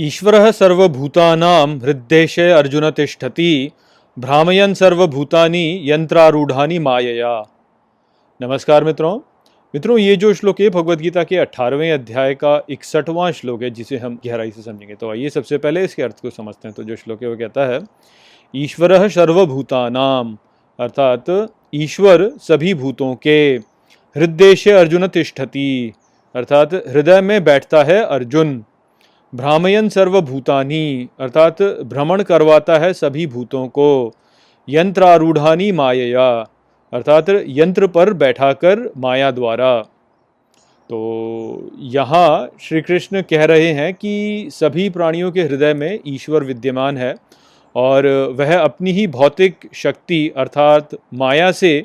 ईश्वरः सर्वभूतानां हृद्देशे अर्जुन तिष्ठति, भ्रामयन सर्वभूतानि यंत्रारूढ़ानी मायया। नमस्कार मित्रों। मित्रों, ये जो श्लोक है भगवद गीता के अठारहवें अध्याय का इकसठवां श्लोक है, जिसे हम गहराई से समझेंगे। तो आइए सबसे पहले इसके अर्थ को समझते हैं। तो जो श्लोक है, वो कहता है, ईश्वर सर्वभूतानाम अर्थात ईश्वर सभी भूतों के हृदय से अर्जुन तिष्ठति, अर्थात हृदय में बैठता है अर्जुन। भ्रामयन सर्वभूतानी, अर्थात भ्रमण करवाता है सभी भूतों को। यंत्रारूढ़ानी मायया, अर्थात यंत्र पर बैठाकर माया द्वारा। तो यहाँ श्री कृष्ण कह रहे हैं कि सभी प्राणियों के हृदय में ईश्वर विद्यमान है और वह अपनी ही भौतिक शक्ति, अर्थात माया से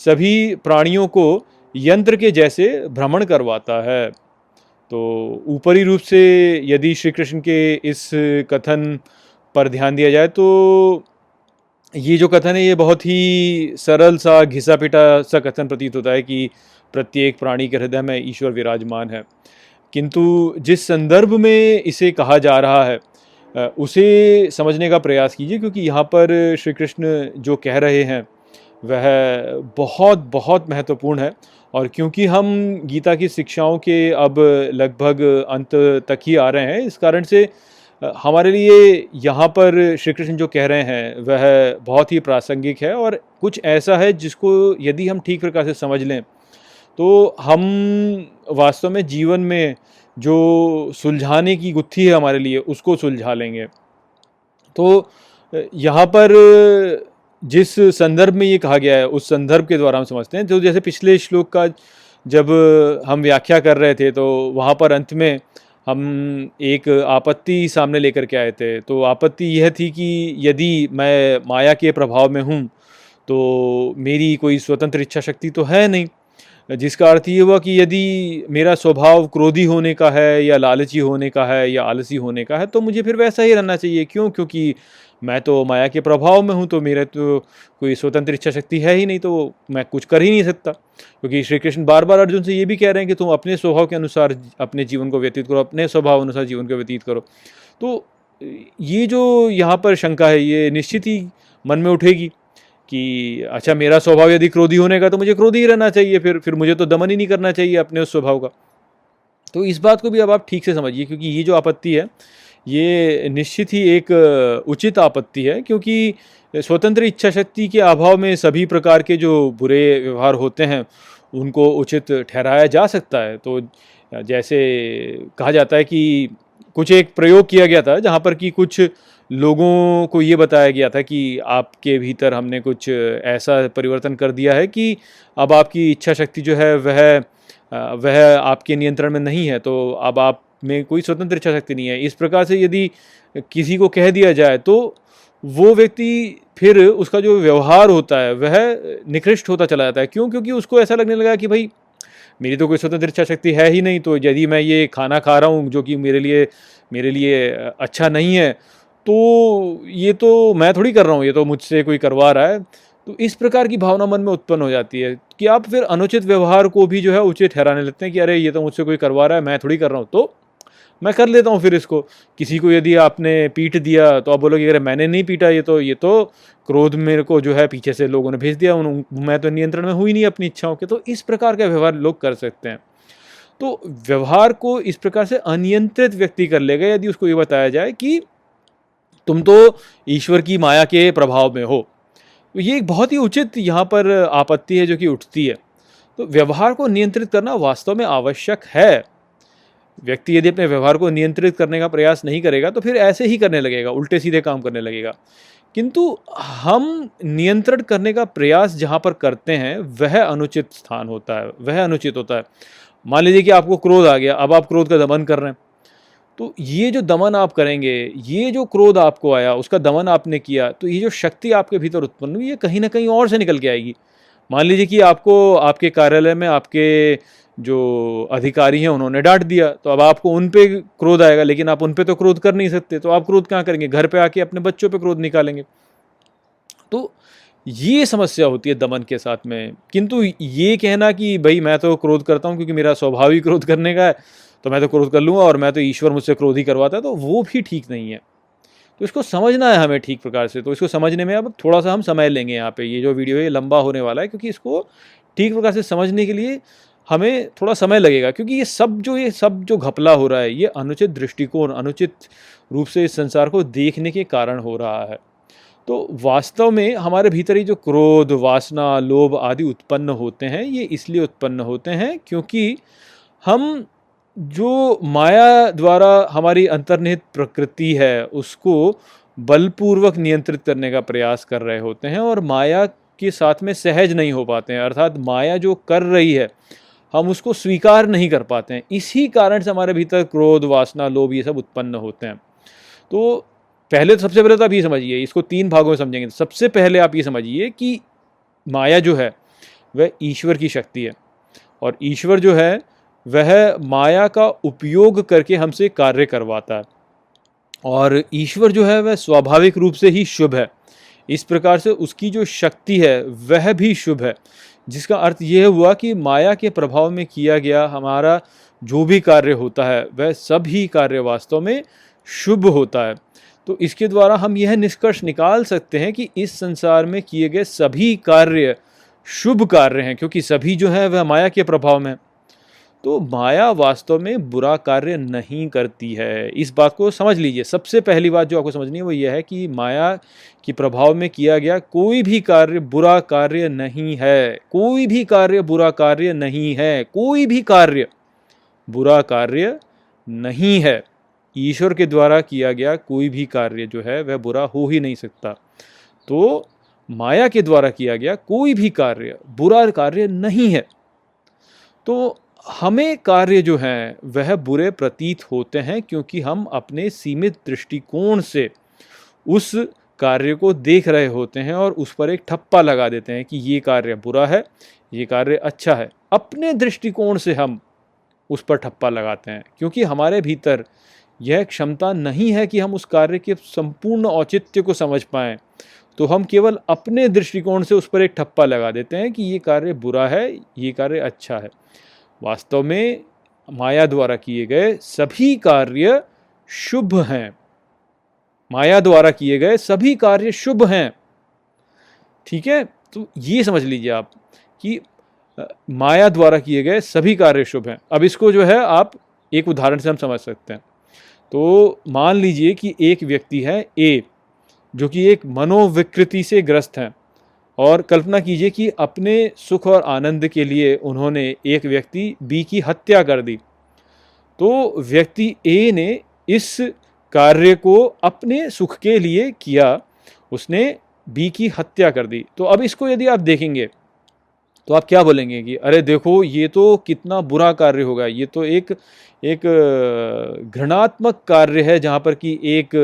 सभी प्राणियों को यंत्र के जैसे भ्रमण करवाता है। तो ऊपरी रूप से यदि श्री कृष्ण के इस कथन पर ध्यान दिया जाए तो ये जो कथन है, ये बहुत ही सरल सा घिसा पिटा सा कथन प्रतीत होता है कि प्रत्येक प्राणी के हृदय में ईश्वर विराजमान है। किंतु जिस संदर्भ में इसे कहा जा रहा है उसे समझने का प्रयास कीजिए, क्योंकि यहाँ पर श्री कृष्ण जो कह रहे हैं, वह बहुत बहुत महत्वपूर्ण है। और क्योंकि हम गीता की शिक्षाओं के अब लगभग अंत तक ही आ रहे हैं, इस कारण से हमारे लिए यहाँ पर श्री कृष्ण जो कह रहे हैं, वह बहुत ही प्रासंगिक है और कुछ ऐसा है जिसको यदि हम ठीक प्रकार से समझ लें तो हम वास्तव में जीवन में जो सुलझाने की गुत्थी है हमारे लिए, उसको सुलझा लेंगे। तो यहाँ पर जिस संदर्भ में ये कहा गया है, उस संदर्भ के द्वारा हम समझते हैं। तो जैसे पिछले श्लोक का जब हम व्याख्या कर रहे थे तो वहाँ पर अंत में हम एक आपत्ति सामने लेकर के आए थे। तो आपत्ति यह थी कि यदि मैं माया के प्रभाव में हूँ तो मेरी कोई स्वतंत्र इच्छा शक्ति तो है नहीं। जिसका अर्थ ये हुआ कि यदि मेरा स्वभाव क्रोधी होने का है या लालची होने का है या आलसी होने का है तो मुझे फिर वैसा ही रहना चाहिए। क्यों? क्योंकि मैं तो माया के प्रभाव में हूँ तो मेरे तो कोई स्वतंत्र इच्छा शक्ति है ही नहीं तो मैं कुछ कर ही नहीं सकता। क्योंकि श्री कृष्ण बार बार अर्जुन से ये भी कह रहे हैं कि तुम अपने स्वभाव के अनुसार, अपने जीवन को व्यतीत करो, अपने स्वभाव अनुसार जीवन को व्यतीत करो। तो ये जो यहाँ पर शंका है, ये निश्चित ही मन में उठेगी कि अच्छा मेरा स्वभाव यदि क्रोधी होने का तो मुझे क्रोधी ही रहना चाहिए, फिर फिर मुझे तो दमन ही नहीं करना चाहिए अपने उस स्वभाव का। तो इस बात को भी अब आप ठीक से समझिए, क्योंकि ये जो आपत्ति है ये निश्चित ही एक उचित आपत्ति है, क्योंकि स्वतंत्र इच्छा शक्ति के अभाव में सभी प्रकार के जो बुरे व्यवहार होते हैं, उनको उचित ठहराया जा सकता है। तो जैसे कहा जाता है कि कुछ एक प्रयोग किया गया था, जहाँ पर कि कुछ लोगों को ये बताया गया था कि आपके भीतर हमने कुछ ऐसा परिवर्तन कर दिया है कि अब आपकी इच्छा शक्ति जो है, वह वह आपके नियंत्रण में नहीं है। तो अब आप में कोई स्वतंत्र इच्छा शक्ति नहीं है। इस प्रकार से यदि किसी को कह दिया जाए तो वो व्यक्ति फिर उसका जो व्यवहार होता है, वह निकृष्ट होता चला जाता है। क्यों? क्योंकि उसको ऐसा लगने लगा कि भाई, मेरी तो कोई स्वतंत्र इच्छा शक्ति है ही नहीं तो यदि मैं ये खाना खा रहा हूँ जो कि मेरे लिए मेरे लिए अच्छा नहीं है तो ये तो मैं थोड़ी कर रहा हूँ, ये तो मुझसे कोई करवा रहा है। तो इस प्रकार की भावना मन में उत्पन्न हो जाती है कि आप फिर अनुचित व्यवहार को भी जो है उचित ठहराने लगते हैं कि अरे, ये तो मुझसे कोई करवा रहा है, मैं थोड़ी कर रहा हूँ। तो मैं कर लेता हूँ फिर इसको। किसी को यदि आपने पीट दिया तो आप बोलोगे अगर मैंने नहीं पीटा ये तो ये तो क्रोध मेरे को जो है पीछे से लोगों ने भेज दिया, उन, मैं तो नियंत्रण में हुई नहीं अपनी इच्छाओं के। तो इस प्रकार का व्यवहार लोग कर सकते हैं। तो व्यवहार को इस प्रकार से अनियंत्रित व्यक्ति कर लेगा, यदि उसको ये बताया जाए कि तुम तो ईश्वर की माया के प्रभाव में हो। तो ये एक बहुत ही उचित यहाँ पर आपत्ति है जो कि उठती है। तो व्यवहार को नियंत्रित करना वास्तव में आवश्यक है। व्यक्ति यदि अपने व्यवहार को नियंत्रित करने का प्रयास नहीं करेगा तो फिर ऐसे ही करने लगेगा, उल्टे सीधे काम करने लगेगा। किंतु हम नियंत्रण करने का प्रयास जहाँ पर करते हैं, वह अनुचित स्थान होता है, वह अनुचित होता है। मान लीजिए कि आपको क्रोध आ गया, अब आप क्रोध का दमन कर रहे हैं। तो ये जो दमन आप करेंगे, ये जो क्रोध आपको आया, उसका दमन आपने किया तो ये जो शक्ति आपके भीतर उत्पन्न हुई, ये कहीं ना कहीं और से निकल के आएगी। मान लीजिए कि आपको, आपके कार्यालय में, आपके जो अधिकारी हैं, उन्होंने डांट दिया तो अब आपको उन पे क्रोध आएगा, लेकिन आप उन पे तो क्रोध कर नहीं सकते तो आप क्रोध कहाँ करेंगे? घर पे आके अपने बच्चों पे क्रोध निकालेंगे। तो ये समस्या होती है दमन के साथ में। किंतु ये कहना कि भाई, मैं तो क्रोध करता हूँ, क्योंकि मेरा स्वभाव ही क्रोध करने का है तो मैं तो क्रोध कर लूँगा और मैं तो ईश्वर मुझसे क्रोध ही करवाता है तो वो भी ठीक नहीं है। तो इसको समझना है हमें ठीक प्रकार से। तो इसको समझने में अब थोड़ा सा हम समय लेंगे यहाँ पे। ये जो वीडियो है लंबा होने वाला है, क्योंकि इसको ठीक प्रकार से समझने के लिए हमें थोड़ा समय लगेगा, क्योंकि ये सब जो ये सब जो घपला हो रहा है, ये अनुचित दृष्टिकोण, अनुचित रूप से इस संसार को देखने के कारण हो रहा है। तो वास्तव में हमारे भीतर ही जो क्रोध, वासना, लोभ आदि उत्पन्न होते हैं, ये इसलिए उत्पन्न होते हैं क्योंकि हम जो माया द्वारा हमारी अंतर्निहित प्रकृति है, उसको बलपूर्वक नियंत्रित करने का प्रयास कर रहे होते हैं और माया के साथ में सहज नहीं हो पाते हैं। अर्थात माया जो कर रही है हम उसको स्वीकार नहीं कर पाते हैं। इसी कारण से हमारे भीतर क्रोध, वासना, लोभ, ये सब उत्पन्न होते हैं। तो पहले तो सबसे पहले तो आप ये समझिए, इसको तीन भागों में समझेंगे। सबसे पहले आप ये समझिए कि माया जो है, वह ईश्वर की शक्ति है। और ईश्वर जो है, वह माया का उपयोग करके हमसे कार्य करवाता है। और ईश्वर जो है, वह स्वाभाविक रूप से ही शुभ है। इस प्रकार से उसकी जो शक्ति है, वह भी शुभ है। जिसका अर्थ यह हुआ कि माया के प्रभाव में किया गया हमारा जो भी कार्य होता है, वह सभी कार्य वास्तव में शुभ होता है। तो इसके द्वारा हम यह निष्कर्ष निकाल सकते हैं कि इस संसार में किए गए सभी कार्य शुभ कार्य हैं, क्योंकि सभी जो हैं, वह माया के प्रभाव में तो माया वास्तव में बुरा कार्य नहीं करती है। इस बात को समझ लीजिए। सबसे पहली बात जो आपको समझनी है वो यह है कि माया के प्रभाव में किया गया कोई भी कार्य बुरा कार्य नहीं है। कोई भी कार्य बुरा कार्य नहीं है। कोई भी कार्य बुरा कार्य नहीं है। ईश्वर के द्वारा किया गया कोई भी कार्य जो है वह बुरा हो ही नहीं सकता। तो माया के द्वारा किया गया कोई भी कार्य बुरा कार्य नहीं है। तो हमें कार्य जो हैं, वह बुरे प्रतीत होते हैं क्योंकि हम अपने सीमित दृष्टिकोण से उस कार्य को देख रहे होते हैं और उस पर एक ठप्पा लगा देते हैं कि ये कार्य बुरा है, ये कार्य अच्छा है। अपने दृष्टिकोण से हम उस पर ठप्पा लगाते हैं क्योंकि हमारे भीतर यह क्षमता नहीं है कि हम उस कार्य के संपूर्ण औचित्य को समझ पाएँ। तो हम केवल अपने दृष्टिकोण से उस पर एक ठप्पा लगा देते हैं कि ये कार्य बुरा है, ये कार्य अच्छा है। वास्तव में माया द्वारा किए गए सभी कार्य शुभ हैं। माया द्वारा किए गए सभी कार्य शुभ हैं। ठीक है? तो ये समझ लीजिए आप कि माया द्वारा किए गए सभी कार्य शुभ हैं। अब इसको जो है आप एक उदाहरण से हम समझ सकते हैं। तो मान लीजिए कि एक व्यक्ति है ए, जो कि एक मनोविकृति से ग्रस्त है। और कल्पना कीजिए कि अपने सुख और आनंद के लिए उन्होंने एक व्यक्ति बी की हत्या कर दी। तो व्यक्ति ए ने इस कार्य को अपने सुख के लिए किया, उसने बी की हत्या कर दी। तो अब इसको यदि आप देखेंगे तो आप क्या बोलेंगे कि अरे देखो, ये तो कितना बुरा कार्य होगा, ये तो एक एक घृणात्मक कार्य है जहाँ पर कि एक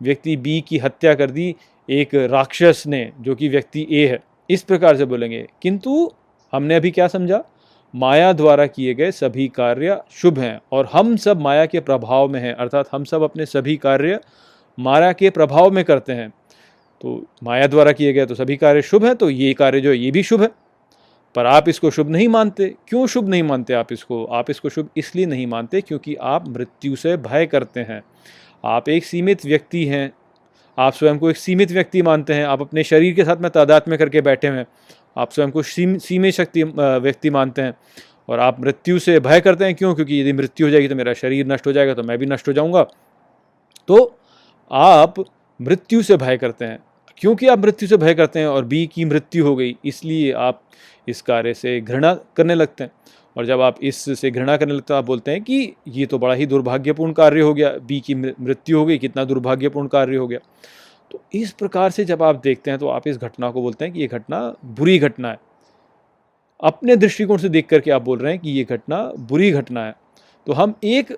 व्यक्ति बी की हत्या कर दी एक राक्षस ने, जो कि व्यक्ति ए है, इस प्रकार से बोलेंगे, किंतु हमने अभी क्या समझा? माया द्वारा किए गए सभी कार्य शुभ हैं, और हम सब माया के प्रभाव में हैं, अर्थात हम सब अपने सभी कार्य माया के प्रभाव में करते हैं। तो माया द्वारा किए गए तो सभी कार्य शुभ हैं तो ये कार्य जो है, ये भी शुभ है। पर आप इसको शुभ नहीं मानते। क्यों शुभ नहीं मानते आप इसको? आप इसको शुभ इसलिए नहीं मानते क्योंकि आप मृत्यु से भय करते हैं। आप एक सीमित व्यक्ति हैं आप स्वयं को एक सीमित व्यक्ति मानते हैं, आप अपने शरीर के साथ में तादाद में करके बैठे हैं, आप स्वयं को सीमित शक्ति व्यक्ति मानते हैं और आप मृत्यु से भय करते हैं क्यों? क्योंकि यदि मृत्यु हो जाएगी तो मेरा शरीर नष्ट हो जाएगा तो मैं भी नष्ट हो जाऊँगा। तो आप मृत्यु से भय करते हैं। क्योंकि आप मृत्यु से भय करते हैं और बी की मृत्यु हो गई, इसलिए आप इस कार्य से घृणा करने लगते हैं। और जब आप इससे घृणा करने लगते हैं, आप बोलते हैं कि ये तो बड़ा ही दुर्भाग्यपूर्ण कार्य हो गया, बी की मृत्यु हो गई, कितना दुर्भाग्यपूर्ण कार्य हो गया। तो इस प्रकार से जब आप देखते हैं तो आप इस घटना को बोलते हैं कि ये घटना बुरी घटना है। अपने दृष्टिकोण से देख करके आप बोल रहे हैं कि ये घटना बुरी घटना है। तो हम एक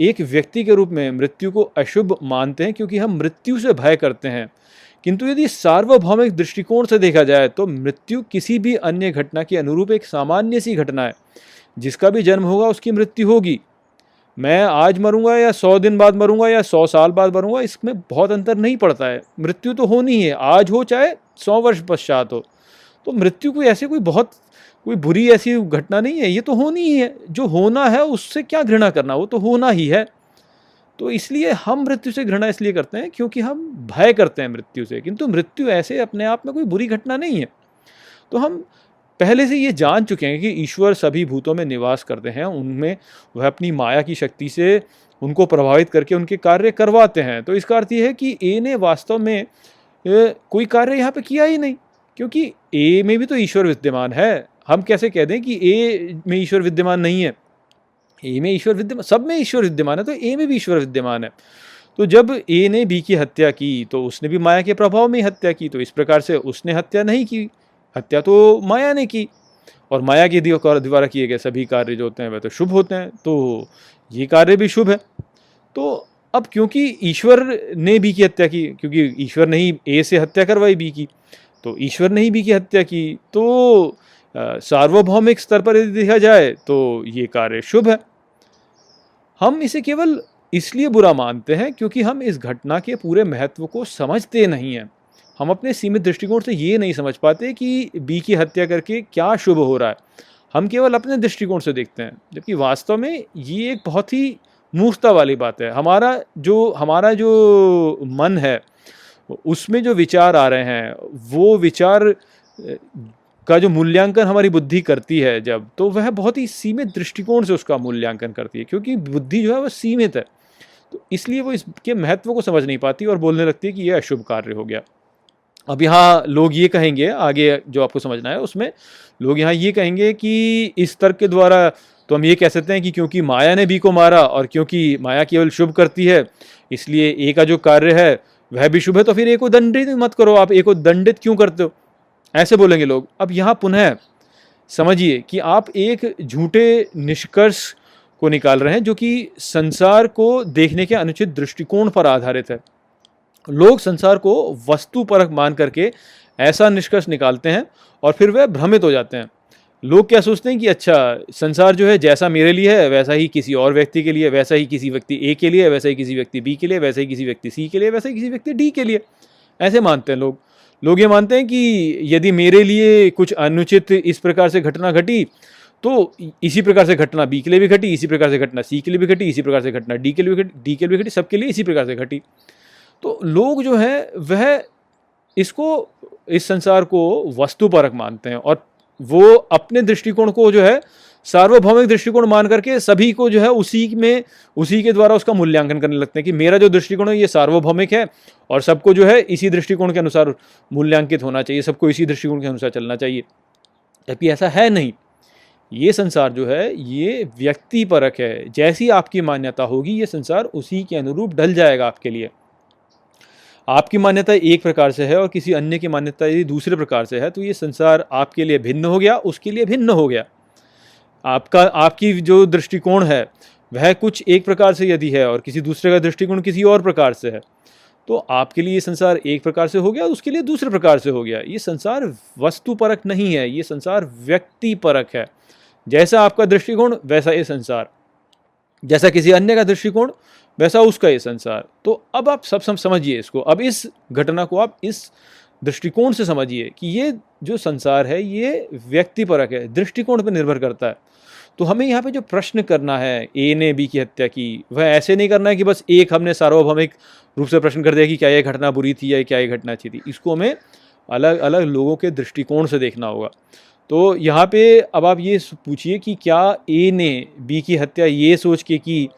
एक व्यक्ति के रूप में मृत्यु को अशुभ मानते हैं, क्योंकि हम मृत्यु से भय करते हैं। किंतु यदि सार्वभौमिक दृष्टिकोण से देखा जाए तो मृत्यु किसी भी अन्य घटना के अनुरूप एक सामान्य सी घटना है, जिसका भी जन्म होगा उसकी मृत्यु होगी। मैं आज मरूँगा या सौ दिन बाद मरूँगा या सौ साल बाद मरूँगा, इसमें बहुत अंतर नहीं पड़ता है। मृत्यु तो होनी है आज हो चाहे सौ वर्ष पश्चात हो। तो मृत्यु कोई ऐसे कोई बहुत, कोई बुरी ऐसी घटना नहीं है, ये तो होनी ही है। जो होना है उससे क्या घृणा करना, वो तो होना ही है। तो इसलिए हम मृत्यु से घृणा इसलिए करते हैं क्योंकि हम भय करते हैं मृत्यु से, किंतु मृत्यु ऐसे अपने आप में कोई बुरी घटना नहीं है। तो हम पहले से ये जान चुके हैं कि ईश्वर सभी भूतों में निवास करते हैं, उनमें वह अपनी माया की शक्ति से उनको प्रभावित करके उनके कार्य करवाते हैं। तो इसका अर्थ ये है कि ए ने वास्तव में कोई कार्य यहाँ पे किया ही नहीं, क्योंकि ए में भी तो ईश्वर विद्यमान है। हम कैसे कह दें कि ए में ईश्वर विद्यमान नहीं है? ए में ईश्वर विद्यमान, सब में ईश्वर विद्यमान है तो ए में भी ईश्वर विद्यमान है। तो जब ए ने बी की हत्या की तो उसने भी माया के प्रभाव में हत्या की तो इस प्रकार से उसने हत्या नहीं की। हत्या तो माया ने की, और माया के द्वारा किए गए सभी कार्य जो होते हैं, वह तो शुभ होते हैं तो ये कार्य भी शुभ है। तो अब क्योंकि ईश्वर ने बी की हत्या की, क्योंकि ईश्वर ने ही ए से हत्या करवाई बी की तो ईश्वर ने ही बी की हत्या की तो सार्वभौमिक स्तर पर यदि देखा जाए तो ये कार्य शुभ है। हम इसे केवल इसलिए बुरा मानते हैं क्योंकि हम इस घटना के पूरे महत्व को समझते नहीं हैं। हम अपने सीमित दृष्टिकोण से ये नहीं समझ पाते कि बी की हत्या करके क्या शुभ हो रहा है। हम केवल अपने दृष्टिकोण से देखते हैं, जबकि वास्तव में ये एक बहुत ही मूर्खता वाली बात है। हमारा जो हमारा जो मन है, उसमें जो विचार आ रहे हैं, वो विचार का जो मूल्यांकन हमारी बुद्धि करती है जब तो वह बहुत ही सीमित दृष्टिकोण से उसका मूल्यांकन करती है, क्योंकि बुद्धि जो है वह सीमित है। तो इसलिए वो इसके महत्व को समझ नहीं पाती और बोलने लगती है कि यह अशुभ कार्य हो गया। अब यहाँ लोग ये कहेंगे, आगे जो आपको समझना है, उसमें लोग यहाँ ये कहेंगे कि इस तर्क के द्वारा तो हम ये कह सकते हैं कि क्योंकि माया ने बी को मारा और क्योंकि माया केवल शुभ करती है, इसलिए ए का जो कार्य है, वह भी शुभ है तो फिर ए को दंडित मत करो, आप ए को दंडित क्यों करते हो? ऐसे बोलेंगे लोग। अब यहाँ पुनः समझिए कि आप एक झूठे निष्कर्ष को निकाल रहे हैं जो कि संसार को देखने के अनुचित दृष्टिकोण पर आधारित है। लोग संसार को वस्तु परख मान करके ऐसा निष्कर्ष निकालते हैं और फिर वह भ्रमित हो जाते हैं। लोग क्या सोचते हैं कि अच्छा संसार जो है जैसा मेरे लिए है, वैसा ही किसी और व्यक्ति के लिए, वैसा ही किसी व्यक्ति ए के लिए, वैसा ही किसी व्यक्ति बी के लिए, वैसा ही किसी व्यक्ति सी के लिए, वैसा ही किसी व्यक्ति डी के लिए। ऐसे मानते हैं लोग। लोग ये मानते हैं कि यदि मेरे लिए कुछ अनुचित इस प्रकार से घटना घटी तो इसी प्रकार से घटना बी के लिए भी घटी, इसी प्रकार से घटना सी के लिए भी घटी, इसी प्रकार से घटना डी के लिए भी घटी, डी के लिए घटी, सबके लिए इसी प्रकार से घटी। तो लोग जो है, वह इसको, इस संसार को वस्तुपरक मानते हैं और वो अपने दृष्टिकोण को जो है सार्वभौमिक दृष्टिकोण मान करके सभी को जो है उसी में, उसी के द्वारा उसका मूल्यांकन करने लगते हैं कि मेरा जो दृष्टिकोण है ये सार्वभौमिक है और सबको जो है इसी दृष्टिकोण के अनुसार मूल्यांकित होना चाहिए, सबको इसी दृष्टिकोण के अनुसार चलना चाहिए। जबकि ऐसा है नहीं। ये संसार जो है, ये व्यक्ति परक है। जैसी आपकी मान्यता होगी, ये संसार उसी के अनुरूप ढल जाएगा आपके लिए। आपकी मान्यता एक प्रकार से है और किसी अन्य की मान्यता यदि दूसरे प्रकार से है तो ये संसार आपके लिए भिन्न हो गया, उसके लिए भिन्न हो गया। आपका, आपकी जो दृष्टिकोण है, वह कुछ एक प्रकार से यदि है और किसी दूसरे का दृष्टिकोण किसी और प्रकार से है तो आपके लिए ये संसार एक प्रकार से हो गया, उसके लिए दूसरे प्रकार से हो गया। ये संसार वस्तु परक नहीं है, ये संसार व्यक्ति परक है। जैसा आपका दृष्टिकोण, वैसा ये संसार। जैसा किसी अन्य का दृष्टिकोण, वैसा उसका ये संसार। तो अब आप सब समझिए इसको। अब इस घटना को आप इस दृष्टिकोण से समझिए कि ये जो संसार है, ये व्यक्तिपरक है, दृष्टिकोण पर निर्भर करता है। तो हमें यहाँ पे जो प्रश्न करना है, ए ने बी की हत्या की, वह ऐसे नहीं करना है कि बस एक हमने सार्वभौमिक रूप से प्रश्न कर दिया कि क्या ये घटना बुरी थी या क्या ये घटना अच्छी थी। इसको हमें अलग अलग लोगों के दृष्टिकोण से देखना होगा। तो यहाँ पे अब आप ये पूछिए कि क्या ए ने बी की हत्या ये सोच के की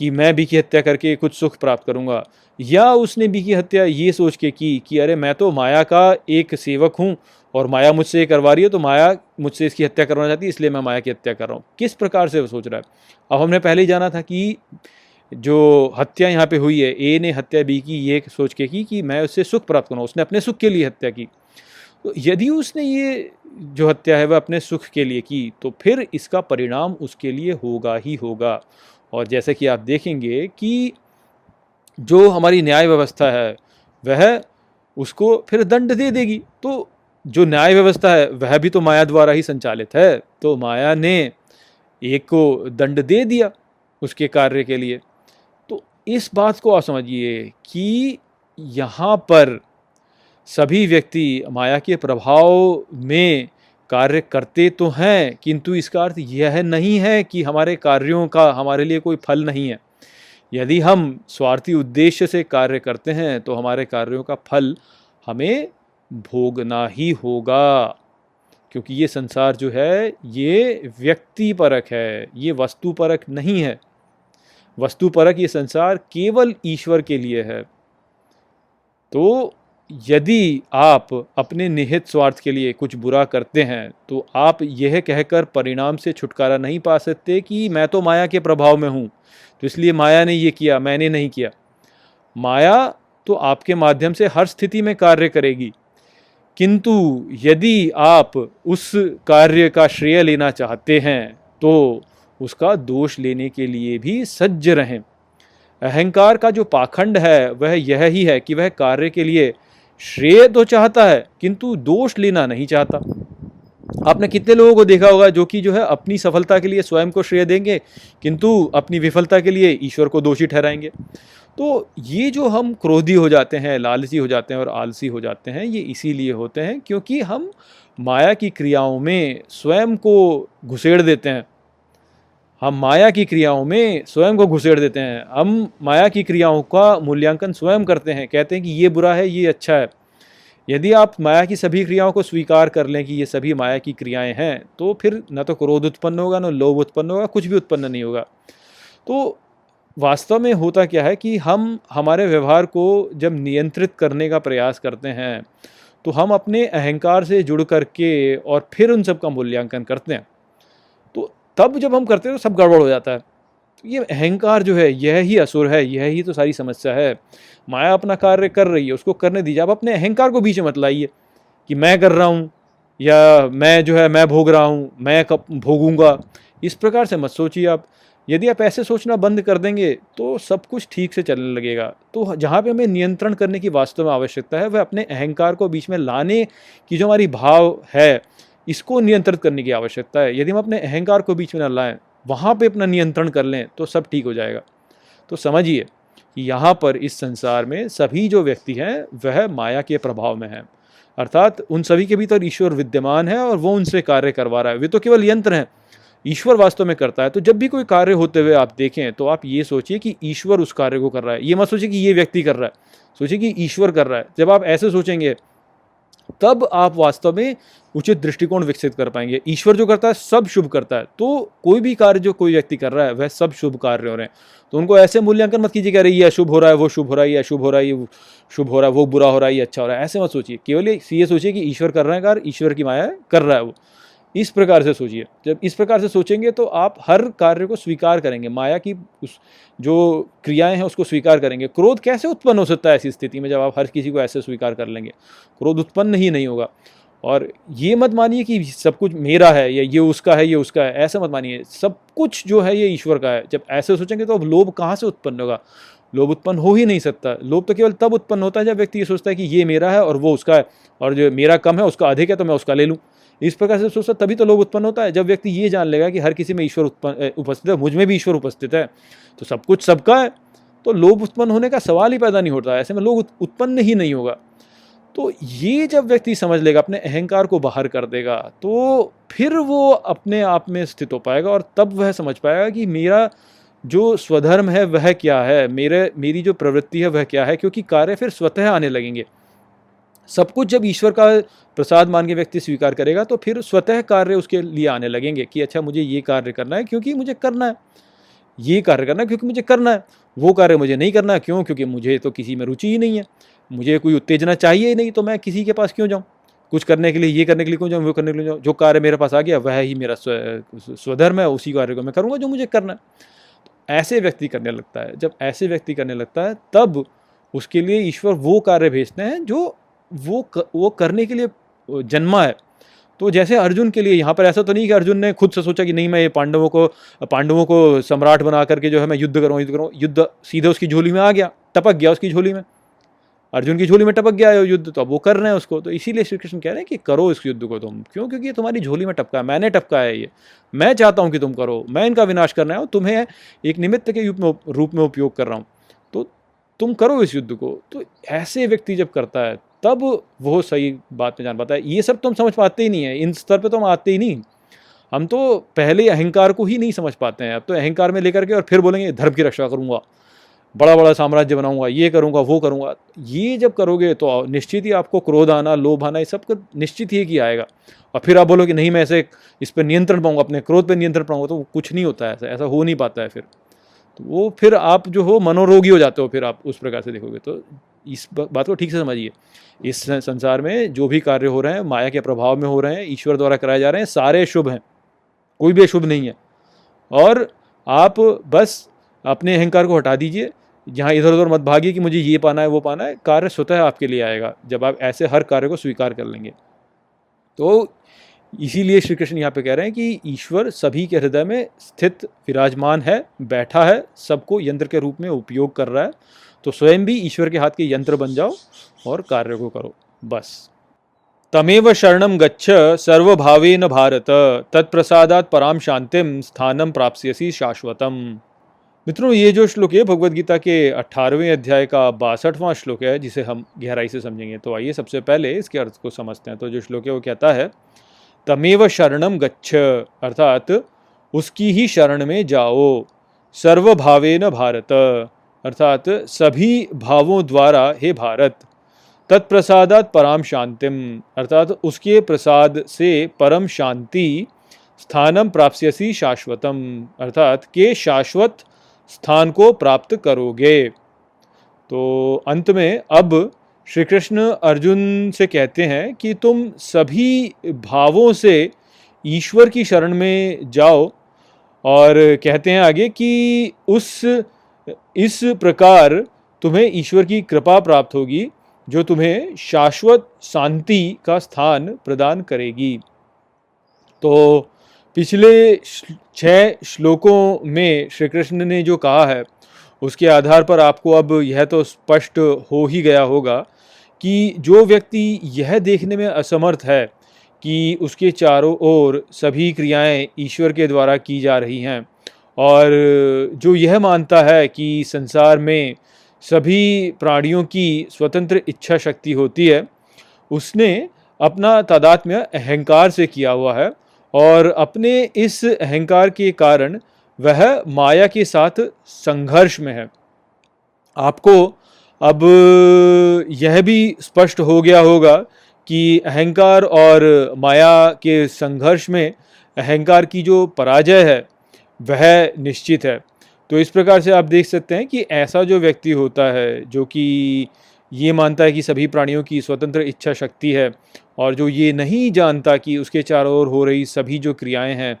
कि मैं भी की हत्या करके कुछ सुख प्राप्त करूँगा। या उसने भी की हत्या, ये सोच के की कि, अरे, मैं तो माया का एक सेवक हूँ और माया मुझसे ये करवा रही है तो माया मुझसे इसकी हत्या करवाना चाहती है, इसलिए मैं माया की हत्या कर रहा हूँ। किस प्रकार से वो सोच रहा है? अब हमने पहले ही जाना था कि जो हत्या यहाँ पे हुई है, ए ने हत्या बी की, ये सोच के की कि मैं उससे सुख प्राप्त करूँ उसने अपने सुख के लिए हत्या की। तो यदि उसने ये जो हत्या है, वह अपने सुख के लिए की तो फिर इसका परिणाम उसके लिए होगा ही होगा। और जैसे कि आप देखेंगे कि जो हमारी न्याय व्यवस्था है, वह उसको फिर दंड दे देगी। तो जो न्याय व्यवस्था है, वह भी तो माया द्वारा ही संचालित है। तो माया ने एक को दंड दे दिया उसके कार्य के लिए। तो इस बात को आप समझिए कि यहाँ पर सभी व्यक्ति माया के प्रभाव में कार्य करते तो हैं, किंतु इसका अर्थ यह नहीं है कि हमारे कार्यों का हमारे लिए कोई फल नहीं है। यदि हम स्वार्थी उद्देश्य से कार्य करते हैं तो हमारे कार्यों का फल हमें भोगना ही होगा, क्योंकि ये संसार जो है, ये व्यक्ति परक है, ये वस्तु परक नहीं है। वस्तु परक ये संसार केवल ईश्वर के लिए है। तो यदि आप अपने निहित स्वार्थ के लिए कुछ बुरा करते हैं तो आप यह कहकर परिणाम से छुटकारा नहीं पा सकते कि मैं तो माया के प्रभाव में हूँ। तो इसलिए माया ने ये किया, मैंने नहीं किया। माया तो आपके माध्यम से हर स्थिति में कार्य करेगी। किंतु यदि आप उस कार्य का श्रेय लेना चाहते हैं तो उसका दोष लेने के लिए भी सज्ज रहें। अहंकार का जो पाखंड है, वह यह ही है कि वह कार्य के लिए श्रेय तो चाहता है, किंतु दोष लेना नहीं चाहता। आपने कितने लोगों को देखा होगा जो कि जो है अपनी सफलता के लिए स्वयं को श्रेय देंगे, किंतु अपनी विफलता के लिए ईश्वर को दोषी ठहराएँगे। तो ये जो हम क्रोधी हो जाते हैं लालची हो जाते हैं और आलसी हो जाते हैं, ये इसीलिए होते हैं क्योंकि हम माया की क्रियाओं में स्वयं को घुसेड़ देते हैं। हम माया की क्रियाओं में स्वयं को घुसेड़ देते हैं। हम माया की क्रियाओं का मूल्यांकन स्वयं करते हैं। कहते हैं कि ये बुरा है, ये अच्छा है। यदि आप माया की सभी क्रियाओं को स्वीकार कर लें कि ये सभी माया की क्रियाएँ हैं तो फिर न तो क्रोध उत्पन्न होगा, न लोभ उत्पन्न होगा, कुछ भी उत्पन्न नहीं होगा। तो वास्तव में होता क्या है कि हम हमारे व्यवहार को जब नियंत्रित करने का प्रयास करते हैं तो हम अपने अहंकार से जुड़ करके और फिर उन सब का मूल्यांकन करते हैं। तब जब हम करते हैं तो सब गड़बड़ हो जाता है। तो ये अहंकार जो है, यह ही असुर है, यह ही तो सारी समस्या है। माया अपना कार्य कर रही है, उसको करने दीजिए। आप अपने अहंकार को बीच में मत लाइए कि मैं कर रहा हूँ या मैं जो है, मैं भोग रहा हूँ, मैं कब भोगूँगा। इस प्रकार से मत सोचिए आप। यदि आप ऐसे सोचना बंद कर देंगे तो सब कुछ ठीक से चलने लगेगा। तो जहाँ पे हमें नियंत्रण करने की वास्तव में आवश्यकता है, वह अपने अहंकार को बीच में लाने की जो हमारी भाव है इसको नियंत्रित करने की आवश्यकता है। यदि हम अपने अहंकार को बीच में न लाएँ, वहाँ पे अपना नियंत्रण कर लें तो सब ठीक हो जाएगा। तो समझिए कि यहाँ पर इस संसार में सभी जो व्यक्ति हैं, वह माया के प्रभाव में हैं। अर्थात उन सभी के भीतर ईश्वर विद्यमान है और वो उनसे कार्य करवा रहा है। वे तो केवल यंत्र हैं, ईश्वर वास्तव में करता है। तो जब भी कोई कार्य होते हुए आप देखें तो आप ये सोचिए कि ईश्वर उस कार्य को कर रहा है। ये मत सोचिए कि ये व्यक्ति कर रहा है, सोचिए कि ईश्वर कर रहा है। जब आप ऐसे सोचेंगे, तब आप वास्तव में उचित दृष्टिकोण विकसित कर पाएँगे। ईश्वर जो करता है, सब शुभ करता है। तो कोई भी कार्य जो कोई व्यक्ति कर रहा है, वह सब शुभ कार्य हो रहे हैं। तो उनको ऐसे मूल्यांकन मत कीजिए कह रही ये अशुभ हो रहा है, वो शुभ हो रहा है, ये अशुभ हो रहा है, ये शुभ हो रहा है, वो बुरा हो रहा है, ये अच्छा हो रहा है। ऐसे मत सोचिए। केवल ये सोचिए कि ईश्वर कर रहे हैं कार्य ईश्वर की माया कर रहा है वो। इस प्रकार से सोचिए। जब इस प्रकार से सोचेंगे तो आप हर कार्य को स्वीकार करेंगे। माया की उस, जो क्रियाएँ हैं, उसको स्वीकार करेंगे। क्रोध कैसे उत्पन्न हो सकता है ऐसी स्थिति में, जब आप हर किसी को ऐसे स्वीकार कर लेंगे? क्रोध उत्पन्न ही नहीं होगा। और ये मत मानिए कि सब कुछ मेरा है, या ये उसका है, ये उसका है, ऐसा मत मानिए। सब कुछ जो है ये ईश्वर का है। जब ऐसे सोचेंगे तो अब लोभ कहाँ से उत्पन्न होगा? लोभ उत्पन्न हो ही नहीं सकता। लोभ तो केवल तब उत्पन्न होता है जब व्यक्ति ये सोचता है कि ये मेरा है और वो उसका है, और जो मेरा कम है, उसका अधिक है तो मैं उसका ले लूँ। इस प्रकार से सोचता तभी तो लोभ उत्पन्न होता है। जब व्यक्ति ये जान लेगा कि हर किसी में ईश्वर उत्पन्न उपस्थित है, मुझमें भी ईश्वर उपस्थित है तो सब कुछ सबका है तो लोभ उत्पन्न होने का सवाल ही पैदा नहीं होता। ऐसे में लोग उत्पन्न ही नहीं होगा। तो ये जब व्यक्ति समझ लेगा, अपने अहंकार को बाहर कर देगा तो फिर वो अपने आप में स्थित हो पाएगा और तब वह समझ पाएगा कि मेरा जो स्वधर्म है, वह क्या है? मेरे, मेरी जो प्रवृत्ति है, वह क्या है? क्योंकि कार्य फिर स्वतः आने लगेंगे। सब कुछ जब ईश्वर का प्रसाद मान के व्यक्ति स्वीकार करेगा तो फिर स्वतः कार्य उसके लिए आने लगेंगे कि अच्छा मुझे ये कार्य करना है क्योंकि मुझे करना है। ये कार्य करना है क्योंकि मुझे करना है। वो कार्य मुझे नहीं करना है क्यों? क्योंकि मुझे तो किसी में रुचि ही नहीं है। मुझे कोई उत्तेजना चाहिए ही नहीं तो मैं किसी के पास क्यों जाऊँ? कुछ करने के लिए, ये करने के लिए क्यों जाऊँ, वो करने के लिए जाऊँ? जो कार्य मेरे पास आ गया, वह ही मेरा स्वधर्म है, उसी कार्य को मैं करूँगा जो मुझे करना है। तो ऐसे व्यक्ति करने लगता है, जब ऐसे व्यक्ति करने लगता है, तब उसके लिए ईश्वर वो कार्य भेजते हैं, जो वो वो करने के लिए जन्मा है। तो जैसे अर्जुन के लिए, यहाँ पर ऐसा तो नहीं कि अर्जुन ने खुद से सोचा कि नहीं, मैं ये पांडवों को पांडवों को सम्राट बना करके जो है, मैं युद्ध करूँ युद्ध करूँ, युद्ध सीधे उसकी झोली में आ गया, टपक गया उसकी झोली में। अर्जुन की झोली में टपक गया है, युद्ध तो अब वो कर रहे हैं उसको। तो इसीलिए श्री कृष्ण कह रहे हैं कि करो इस युद्ध को तुम। क्यों? क्योंकि ये तुम्हारी झोली में टपका है, मैंने टपका है ये। मैं चाहता हूँ कि तुम करो, मैं इनका विनाश करना है, तुम्हें एक निमित्त के रूप में रूप में उपयोग कर रहा हूँ। तो तुम करो इस युद्ध को। तो ऐसे व्यक्ति जब करता है, तब वो सही बात में जान पाता है। ये सब तो हम समझ पाते ही नहीं है, इन स्तर पर तो हम आते ही नहीं। हम तो पहले अहंकार को ही नहीं समझ पाते हैं। अब तो अहंकार में लेकर के और फिर बोलेंगे, धर्म की रक्षा करूँगा। बड़ा बड़ा साम्राज्य बनाऊँगा, ये करूँगा, वो करूँगा। ये जब करोगे तो निश्चित ही आपको क्रोध आना लोभ आना ये सब निश्चित ही कि आएगा। और फिर आप बोलो कि नहीं, मैं ऐसे इस पर नियंत्रण पाऊँगा, अपने क्रोध पर नियंत्रण पाऊँगा तो कुछ नहीं होता है ऐसा ऐसा हो नहीं पाता है फिर। तो वो फिर आप जो हो, मनोरोगी हो जाते हो फिर आप उस प्रकार से देखोगे। तो इस बात को ठीक से समझिए। इस संसार में जो भी कार्य हो रहे हैं, माया के प्रभाव में हो रहे हैं, ईश्वर द्वारा कराए जा रहे हैं, सारे शुभ हैं। कोई भी अशुभ नहीं है। और आप बस अपने अहंकार को हटा दीजिए। जहाँ इधर उधर मत भागिए कि मुझे ये पाना है, वो पाना है। कार्य स्वतः आपके लिए आएगा, जब आप ऐसे हर कार्य को स्वीकार कर लेंगे। तो इसीलिए श्री कृष्ण यहाँ पे कह रहे हैं कि ईश्वर सभी के हृदय में स्थित, विराजमान है, बैठा है, सबको यंत्र के रूप में उपयोग कर रहा है। तो स्वयं भी ईश्वर के हाथ के यंत्र बन जाओ और कार्य को करो। बस। तमेव शरण गच्छ, सर्वभावेन भारत। तत्प्रसादात पराम शांतिम स्थानम प्राप्स्यसी शाश्वतम। मित्रों, ये जो श्लोक है भगवत गीता के अठारहवें अध्याय का बासठवां श्लोक है, जिसे हम गहराई से समझेंगे। तो आइए सबसे पहले इसके अर्थ को समझते हैं। तो जो श्लोक है, वो कहता है, तमेव शरणम गच्छ अर्थात, उसकी ही शरण में जाओ, सर्वभावेन भारत अर्थात, सभी भावों द्वारा हे भारत, तत्प्रसादात परम शांतिम अर्थात, उसके प्रसाद से परम शांति स्थानम प्राप्स्यसी शाश्वतम अर्थात, के शाश्वत स्थान को प्राप्त करोगे। तो अंत में अब श्री कृष्ण अर्जुन से कहते हैं कि तुम सभी भावों से ईश्वर की शरण में जाओ और कहते हैं आगे कि उस, इस प्रकार तुम्हें ईश्वर की कृपा प्राप्त होगी, जो तुम्हें शाश्वत शांति का स्थान प्रदान करेगी। तो पिछले छह श्लोकों में श्री कृष्ण ने जो कहा है, उसके आधार पर आपको अब यह तो स्पष्ट हो ही गया होगा कि जो व्यक्ति यह देखने में असमर्थ है कि उसके चारों ओर सभी क्रियाएँ ईश्वर के द्वारा की जा रही हैं और जो यह मानता है कि संसार में सभी प्राणियों की स्वतंत्र इच्छा शक्ति होती है, उसने अपना तादात्म्य अहंकार से किया हुआ है और अपने इस अहंकार के कारण वह माया के साथ संघर्ष में है। आपको अब यह भी स्पष्ट हो गया होगा कि अहंकार और माया के संघर्ष में अहंकार की जो पराजय है, वह निश्चित है। तो इस प्रकार से आप देख सकते हैं कि ऐसा जो व्यक्ति होता है, जो कि ये मानता है कि सभी प्राणियों की स्वतंत्र इच्छा शक्ति है और जो ये नहीं जानता कि उसके चारों ओर हो रही सभी जो क्रियाएँ हैं,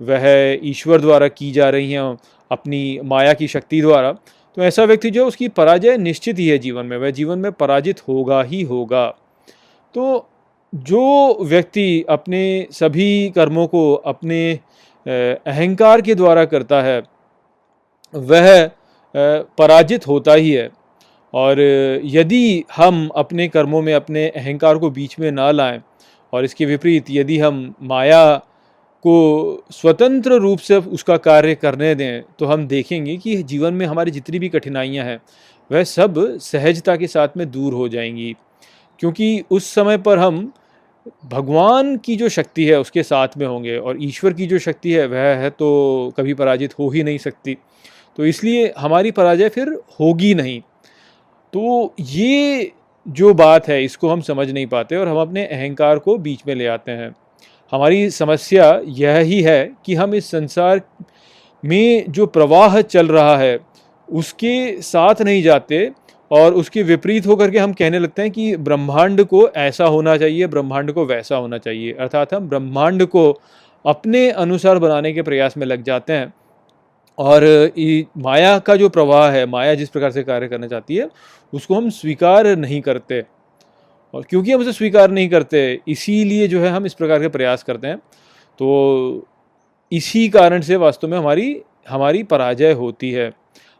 वह ईश्वर द्वारा की जा रही हैं, अपनी माया की शक्ति द्वारा। तो ऐसा व्यक्ति जो उसकी पराजय निश्चित ही है जीवन में, वह जीवन में पराजित होगा ही होगा। तो जो व्यक्ति अपने सभी कर्मों को अपने अहंकार के द्वारा करता है, वह पराजित होता ही है। और यदि हम अपने कर्मों में, अपने अहंकार को बीच में ना लाएँ, और इसके विपरीत यदि हम माया को स्वतंत्र रूप से उसका कार्य करने दें तो हम देखेंगे कि जीवन में हमारी जितनी भी कठिनाइयाँ हैं, वह सब सहजता के साथ में दूर हो जाएँगी। क्योंकि उस समय पर हम भगवान की जो शक्ति है, उसके साथ में होंगे, और ईश्वर की जो शक्ति है, वह है तो कभी पराजित हो ही नहीं सकती। तो इसलिए हमारी पराजय फिर होगी नहीं। तो ये जो बात है, इसको हम समझ नहीं पाते और हम अपने अहंकार को बीच में ले आते हैं। हमारी समस्या यह ही है कि हम इस संसार में जो प्रवाह चल रहा है, उसके साथ नहीं जाते और उसके विपरीत होकर के हम कहने लगते हैं कि ब्रह्मांड को ऐसा होना चाहिए, ब्रह्मांड को वैसा होना चाहिए। अर्थात हम ब्रह्मांड को अपने अनुसार बनाने के प्रयास में लग जाते हैं। और माया का जो प्रवाह है, माया जिस प्रकार से कार्य करना चाहती है, उसको हम स्वीकार नहीं करते। और क्योंकि हम उसे स्वीकार नहीं करते, इसीलिए जो है हम इस प्रकार के प्रयास करते हैं तो इसी कारण से वास्तव में हमारी हमारी पराजय होती है।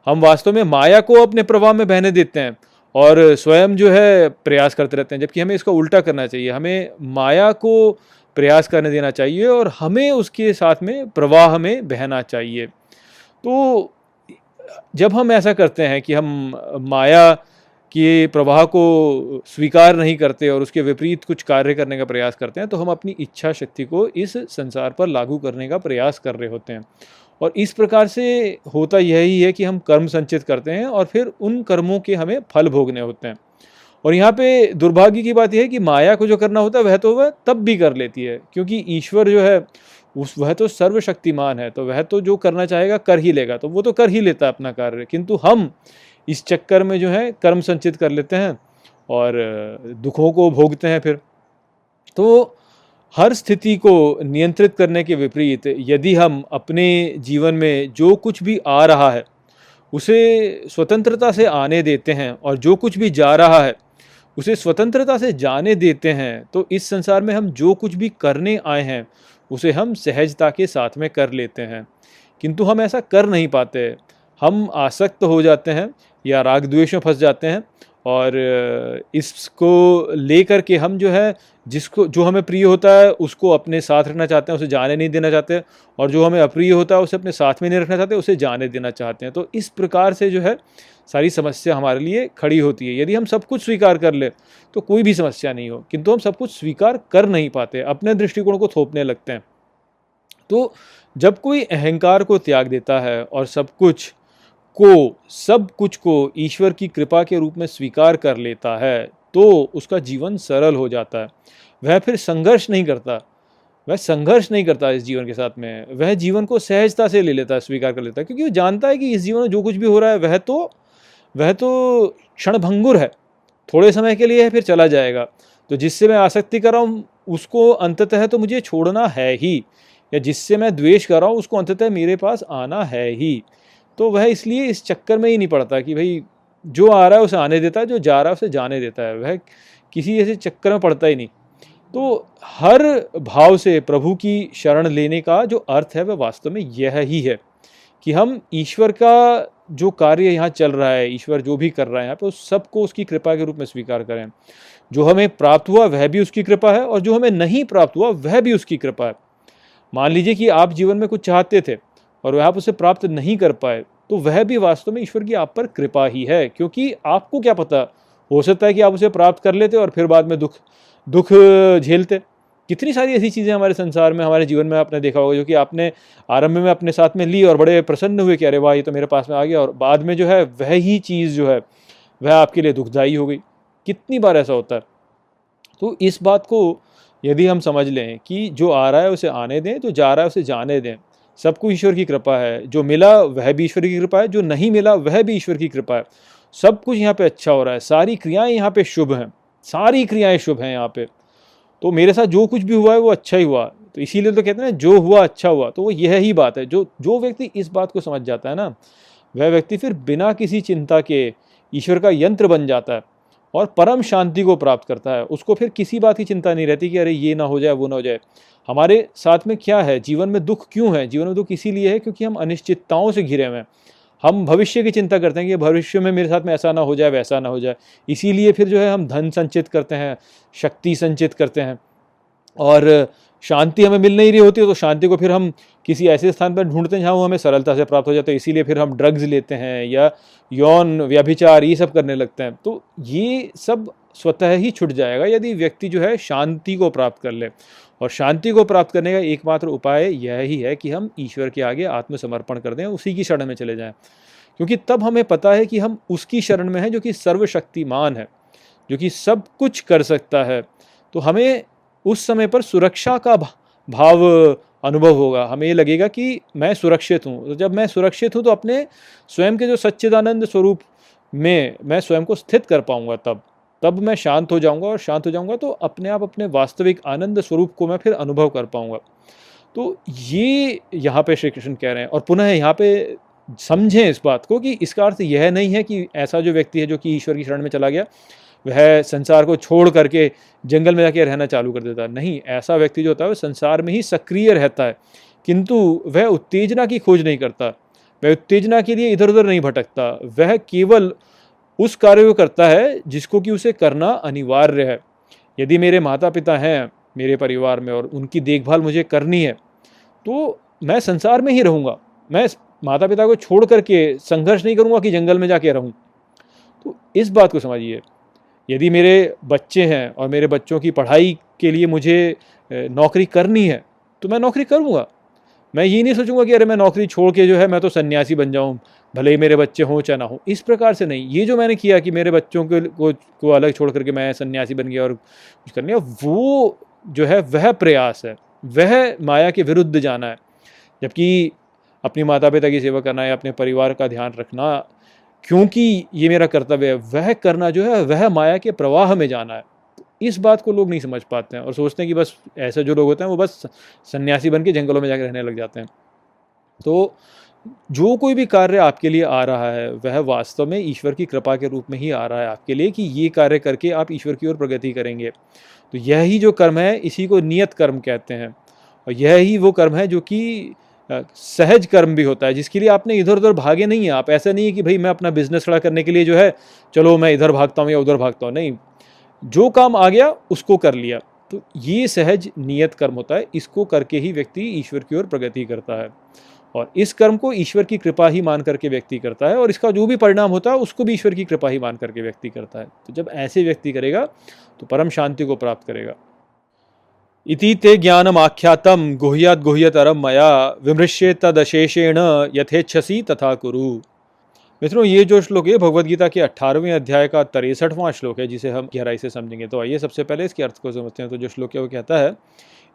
हम वास्तव में माया को अपने प्रवाह में बहने देते हैं और स्वयं जो है प्रयास करते रहते हैं, जबकि हमें इसका उल्टा करना चाहिए। हमें माया को प्रयास करने देना चाहिए और हमें उसके साथ में प्रवाह में बहना चाहिए। तो जब हम ऐसा करते हैं कि हम माया के प्रवाह को स्वीकार नहीं करते और उसके विपरीत कुछ कार्य करने का प्रयास करते हैं तो हम अपनी इच्छा शक्ति को इस संसार पर लागू करने का प्रयास कर रहे होते हैं। और इस प्रकार से होता यही है कि हम कर्म संचित करते हैं और फिर उन कर्मों के हमें फल भोगने होते हैं। और यहाँ पे दुर्भाग्य की बात यह है कि माया को जो करना होता है, वह तो वह तब भी कर लेती है, क्योंकि ईश्वर जो है उस, वह तो सर्वशक्तिमान है तो वह तो जो करना चाहेगा कर ही लेगा तो वो तो कर ही लेता है अपना कार्य। किंतु हम इस चक्कर में जो है, कर्म संचित कर लेते हैं और दुखों को भोगते हैं फिर। तो हर स्थिति को नियंत्रित करने के विपरीत, यदि हम अपने जीवन में जो कुछ भी आ रहा है, उसे स्वतंत्रता से आने देते हैं और जो कुछ भी जा रहा है, उसे स्वतंत्रता से जाने देते हैं तो इस संसार में हम जो कुछ भी करने आए हैं उसे हम सहजता के साथ में कर लेते हैं। किंतु हम ऐसा कर नहीं पाते। हम आसक्त हो जाते हैं या राग द्वेष में फंस जाते हैं और इसको लेकर के हम जो है, जिसको, जो हमें प्रिय होता है, उसको अपने साथ रखना चाहते हैं, उसे जाने नहीं देना चाहते। और जो हमें अप्रिय होता है, उसे अपने साथ में नहीं रखना चाहते, उसे जाने देना चाहते हैं। तो इस प्रकार से जो है सारी समस्या हमारे लिए खड़ी होती है। यदि हम सब कुछ स्वीकार कर ले तो कोई भी समस्या नहीं हो। किंतु हम सब कुछ स्वीकार कर नहीं पाते, अपने दृष्टिकोण को थोपने लगते हैं। तो जब कोई अहंकार को त्याग देता है और सब कुछ को, सब कुछ को ईश्वर की कृपा के रूप में स्वीकार कर लेता है तो उसका जीवन सरल हो जाता है। वह फिर संघर्ष नहीं करता, वह संघर्ष नहीं करता इस जीवन के साथ में। वह जीवन को सहजता से ले लेता है स्वीकार कर लेता है, क्योंकि वो जानता है कि इस जीवन में जो कुछ भी हो रहा है, वह तो वह तो क्षणभंगुर है। थोड़े समय के लिए है फिर चला जाएगा। तो जिससे मैं आसक्ति कर रहा हूँ, उसको अंततः तो मुझे छोड़ना है ही। या जिससे मैं द्वेष कर रहा हूँ, उसको अंततः मेरे पास आना है ही। तो वह इसलिए इस चक्कर में ही नहीं पड़ता कि भाई, जो आ रहा है उसे आने देता है, जो जा रहा है उसे जाने देता है। वह किसी ऐसे चक्कर में पड़ता ही नहीं। तो हर भाव से प्रभु की शरण लेने का जो अर्थ है, वह वास्तव में यह ही है। कि हम ईश्वर का जो कार्य यहाँ चल रहा है, ईश्वर जो भी कर रहा है यहाँ पे, उस सबको उसकी कृपा के रूप में स्वीकार करें। जो हमें प्राप्त हुआ, वह भी उसकी कृपा है और जो हमें नहीं प्राप्त हुआ, वह भी उसकी कृपा है। मान लीजिए कि आप जीवन में कुछ चाहते थे और वह आप उसे प्राप्त नहीं कर पाए तो वह भी वास्तव में ईश्वर की आप पर कृपा ही है, क्योंकि आपको क्या पता, हो सकता है कि आप उसे प्राप्त कर लेते और फिर बाद में दुख दुख झेलते। कितनी सारी ऐसी चीज़ें हमारे संसार में, हमारे जीवन में आपने देखा होगा, जो कि आपने आरंभ में अपने साथ में ली और बड़े प्रसन्न हुए कि अरे वाह, ये तो मेरे पास में आ गया। और बाद में जो है, वह ही चीज़ जो है, वह आपके लिए दुखदायी हो गई। कितनी बार ऐसा होता है? तो इस बात को यदि हम समझ लें कि जो आ रहा है, उसे आने दें, जो जा रहा है, उसे जाने दें। सबको ईश्वर की कृपा है। जो मिला, वह भी ईश्वर की कृपा है। जो नहीं मिला, वह भी ईश्वर की कृपा है। सब कुछ यहाँ पे अच्छा हो रहा है। सारी क्रियाएँ यहाँ पे शुभ हैं। सारी क्रियाएँ शुभ हैं यहाँ पे। तो मेरे साथ जो कुछ भी हुआ है, वो अच्छा ही हुआ। तो इसीलिए तो कहते हैं जो हुआ अच्छा हुआ। तो वो यह ही बात है, जो जो व्यक्ति इस बात को समझ जाता है ना, वह व्यक्ति फिर बिना किसी चिंता के ईश्वर का यंत्र बन जाता है और परम शांति को प्राप्त करता है। उसको फिर किसी बात की चिंता नहीं रहती कि अरे, ये ना हो जाए, वो ना हो जाए। हमारे साथ में क्या है? जीवन में दुख क्यों है? जीवन में दुख इसीलिए है क्योंकि हम अनिश्चितताओं से घिरे हुए हैं। हम भविष्य की चिंता करते हैं कि भविष्य में मेरे साथ में ऐसा ना हो जाए, वैसा ना हो जाए। इसीलिए फिर जो है हम धन संचित करते हैं, शक्ति संचित करते हैं। और शांति हमें मिल नहीं रही होती है तो शांति को फिर हम किसी ऐसे स्थान पर ढूंढते हैं जहाँ वो हमें सरलता से प्राप्त हो जाता है। इसीलिए फिर हम ड्रग्स लेते हैं या यौन व्यभिचार, ये सब करने लगते हैं। तो ये सब स्वतः ही छुट जाएगा यदि व्यक्ति जो है शांति को प्राप्त कर ले। और शांति को प्राप्त करने का एकमात्र उपाय यह ही है कि हम ईश्वर के आगे आत्मसमर्पण कर दें, उसी की शरण में चले जाएँ। क्योंकि तब हमें पता है कि हम उसकी शरण में हैं जो कि सर्वशक्तिमान है, जो कि सब कुछ कर सकता है। तो हमें उस समय पर सुरक्षा का भाव अनुभव होगा। हमें ये लगेगा कि मैं सुरक्षित हूँ। तो जब मैं सुरक्षित हूँ तो अपने स्वयं के जो सच्चिदानंद स्वरूप में मैं स्वयं को स्थित कर पाऊँगा तब। तब मैं शांत हो जाऊँगा और शांत हो जाऊँगा तो अपने आप, अपने वास्तविक आनंद स्वरूप को मैं फिर अनुभव कर पाऊँगा। तो ये यहाँ पे श्री कृष्ण कह रहे हैं और पुनः यहाँ पे समझें इस बात को कि इसका अर्थ यह नहीं है कि ऐसा जो व्यक्ति है जो कि ईश्वर की शरण में चला गया, वह संसार को छोड़ करके जंगल में जाके रहना चालू कर देता। है नहीं, ऐसा व्यक्ति जो होता है, वह संसार में ही सक्रिय रहता है, किंतु वह उत्तेजना की खोज नहीं करता, वह उत्तेजना के लिए इधर उधर नहीं भटकता, वह केवल उस कार्य को करता है जिसको कि उसे करना अनिवार्य है। यदि मेरे माता पिता हैं, मेरे परिवार में और उनकी देखभाल मुझे करनी है तो मैं संसार में ही रहूँगा। मैं माता पिता को छोड़ करके संघर्ष नहीं करूँगा कि जंगल में जाके रहूँ। तो इस बात को समझिए। यदि मेरे बच्चे हैं और मेरे बच्चों की पढ़ाई के लिए मुझे नौकरी करनी है तो मैं नौकरी करूँगा। मैं ये नहीं सोचूँगा कि अरे मैं नौकरी छोड़ के जो है मैं तो सन्यासी बन जाऊँ। भले ही मेरे बच्चे हों चाहे ना हों इस प्रकार से नहीं। ये जो मैंने किया कि मेरे बच्चों के को, को अलग छोड़ करके मैं सन्यासी बन गया और कुछ कर लिया वो जो है वह प्रयास है। वह माया के विरुद्ध जाना है। जबकि अपनी माता पिता की सेवा करना है अपने परिवार का ध्यान रखना क्योंकि ये मेरा कर्तव्य है वह करना जो है वह माया के प्रवाह में जाना है। इस बात को लोग नहीं समझ पाते हैं और सोचते हैं कि बस ऐसे जो लोग होते हैं वो बस सन्यासी बन के जंगलों में जाकर रहने लग जाते हैं। तो जो कोई भी कार्य आपके लिए आ रहा है, वह वास्तव में ईश्वर की कृपा के रूप में ही आ रहा है आपके लिए कि ये कार्य करके आप ईश्वर की ओर प्रगति करेंगे। तो यह जो कर्म है, इसी को नियत कर्म कहते हैं। और यह वो कर्म है जो कि सहज कर्म भी होता है, जिसके लिए आपने इधर उधर भागे नहीं है। आप ऐसा नहीं है कि भाई मैं अपना बिज़नेस खड़ा करने के लिए जो है, चलो मैं इधर भागता हूँ या उधर भागता हूँ। नहीं, जो काम आ गया, उसको कर लिया। तो ये सहज नियत कर्म होता है, इसको करके ही व्यक्ति ईश्वर की ओर प्रगति करता है। और इस कर्म को ईश्वर की कृपा ही मान करके व्यक्ति करता है और इसका जो भी परिणाम होता है, उसको भी ईश्वर की कृपा ही मान करके व्यक्ति करता है। तो जब ऐसे व्यक्ति करेगा तो परम शांति को प्राप्त करेगा। इति ते ज्ञानम आख्यातम गुह्यात गुह्यतरम मया विमृश्य तदशेषेण यथेच्छसी तथा कुरु। मित्रों, ये जो श्लोक है भगवदगीता के अट्ठारहवें अध्याय का तिरसठवां श्लोक है, जिसे हम गहराई से समझेंगे। तो आइए सबसे पहले इसके अर्थ को समझते हैं। तो जो श्लोक है, वो कहता है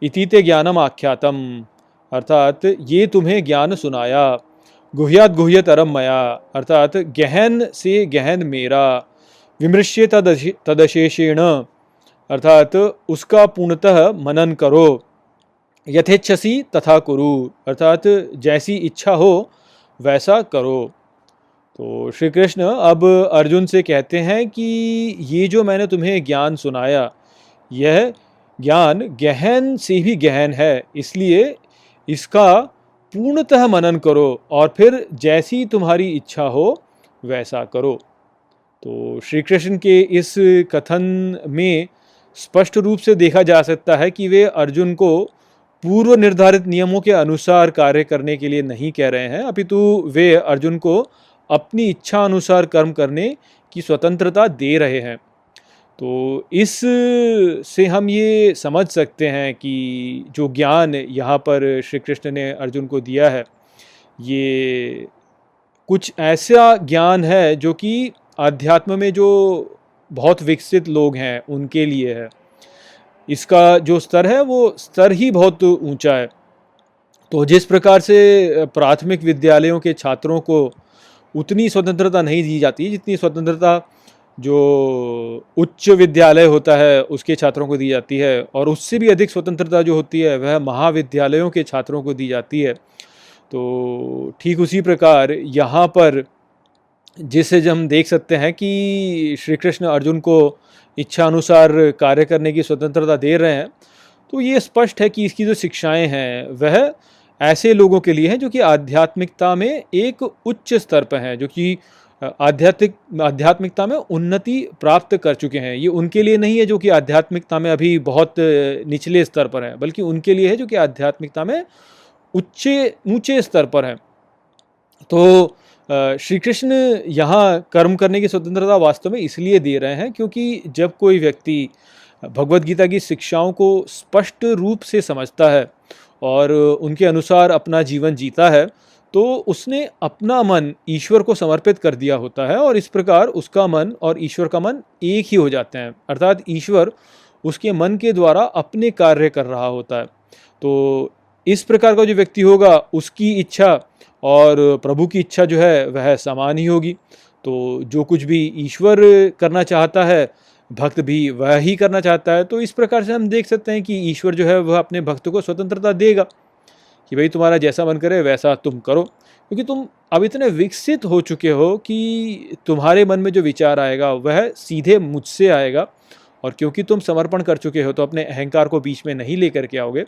इतीते ज्ञानम आख्यातम अर्थात ये तुम्हें ज्ञान सुनाया। गुह्यात गुह्यतरम मया। अर्थात गहन से गहन मेरा। विमृश्य तदशेषेण। अर्थात उसका पूर्णतः मनन करो। यथेच्छसी तथा कुरु। अर्थात जैसी इच्छा हो, वैसा करो। तो श्री कृष्ण अब अर्जुन से कहते हैं कि ये जो मैंने तुम्हें ज्ञान सुनाया, यह ज्ञान गहन से भी गहन है, इसलिए इसका पूर्णतः मनन करो और फिर जैसी तुम्हारी इच्छा हो, वैसा करो। तो श्री कृष्ण के इस कथन में स्पष्ट रूप से देखा जा सकता है कि वे अर्जुन को पूर्व निर्धारित नियमों के अनुसार कार्य करने के लिए नहीं कह रहे हैं। अपितु वे अर्जुन को अपनी इच्छा अनुसार कर्म करने की स्वतंत्रता दे रहे हैं। तो इस से हम ये समझ सकते हैं कि जो ज्ञान यहाँ पर श्री कृष्ण ने अर्जुन को दिया है, ये कुछ ऐसा ज्ञान है जो कि आध्यात्म में जो बहुत विकसित लोग हैं, उनके लिए है। इसका जो स्तर है, वो स्तर ही बहुत ऊँचा है। तो जिस प्रकार से प्राथमिक विद्यालयों के छात्रों को उतनी स्वतंत्रता नहीं दी जाती, जितनी स्वतंत्रता जो उच्च विद्यालय होता है, उसके छात्रों को दी जाती है और उससे भी अधिक स्वतंत्रता जो होती है, वह महाविद्यालयों के छात्रों को दी जाती है। तो ठीक उसी प्रकार यहाँ पर जिसे हम देख सकते हैं कि श्री कृष्ण अर्जुन को इच्छा अनुसार कार्य करने की स्वतंत्रता दे रहे हैं तो ये स्पष्ट है कि इसकी जो शिक्षाएँ हैं, वह ऐसे लोगों के लिए हैं जो कि आध्यात्मिकता में एक उच्च स्तर पर हैं, जो कि आध्यात्मिक, आध्यात्मिकता में उन्नति प्राप्त कर चुके हैं। ये उनके लिए नहीं है जो कि आध्यात्मिकता में अभी बहुत निचले स्तर पर हैं, बल्कि उनके लिए है जो कि आध्यात्मिकता में उच्चे, ऊँचे स्तर पर हैं। तो श्री कृष्ण यहाँ कर्म करने की स्वतंत्रता वास्तव में इसलिए दे रहे हैं क्योंकि जब कोई व्यक्ति भगवत गीता की शिक्षाओं को स्पष्ट रूप से समझता है और उनके अनुसार अपना जीवन जीता है तो उसने अपना मन ईश्वर को समर्पित कर दिया होता है और इस प्रकार उसका मन और ईश्वर का मन एक ही हो जाते हैं। अर्थात ईश्वर उसके मन के द्वारा अपने कार्य कर रहा होता है। तो इस प्रकार का जो व्यक्ति होगा, उसकी इच्छा और प्रभु की इच्छा जो है, वह समान ही होगी। तो जो कुछ भी ईश्वर करना चाहता है, भक्त भी वह ही करना चाहता है। तो इस प्रकार से हम देख सकते हैं कि ईश्वर जो है, वह अपने भक्त को स्वतंत्रता देगा। कि भाई तुम्हारा जैसा मन करे वैसा तुम करो। क्योंकि तुम अब इतने विकसित हो चुके हो कि तुम्हारे मन में जो विचार आएगा, वह सीधे मुझसे आएगा। और क्योंकि तुम समर्पण कर चुके हो तो अपने अहंकार को बीच में नहीं लेकर के आओगे।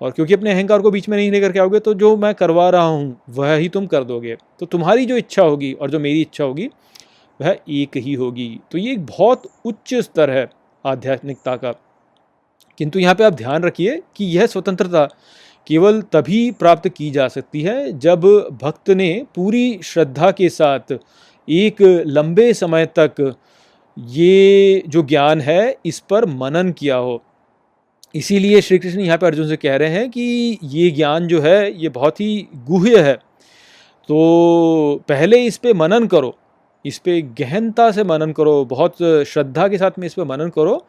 और क्योंकि अपने अहंकार को बीच में नहीं लेकर के आओगे तो जो मैं करवा रहा हूँ, वह ही तुम कर दोगे। तो तुम्हारी जो इच्छा होगी और जो मेरी इच्छा होगी, वह एक ही होगी। तो ये एक बहुत उच्च स्तर है आध्यात्मिकता का। किंतु यहाँ पे आप ध्यान रखिए कि यह स्वतंत्रता केवल तभी प्राप्त की जा सकती है जब भक्त ने पूरी श्रद्धा के साथ एक लंबे समय तक ये जो ज्ञान है, इस पर मनन किया हो। इसीलिए श्री कृष्ण यहाँ पर अर्जुन से कह रहे हैं कि ये ज्ञान जो है, ये बहुत ही गुह्य है। तो पहले इस पे मनन करो, इस पे गहनता से मनन करो, बहुत श्रद्धा के साथ में इस पे मनन करो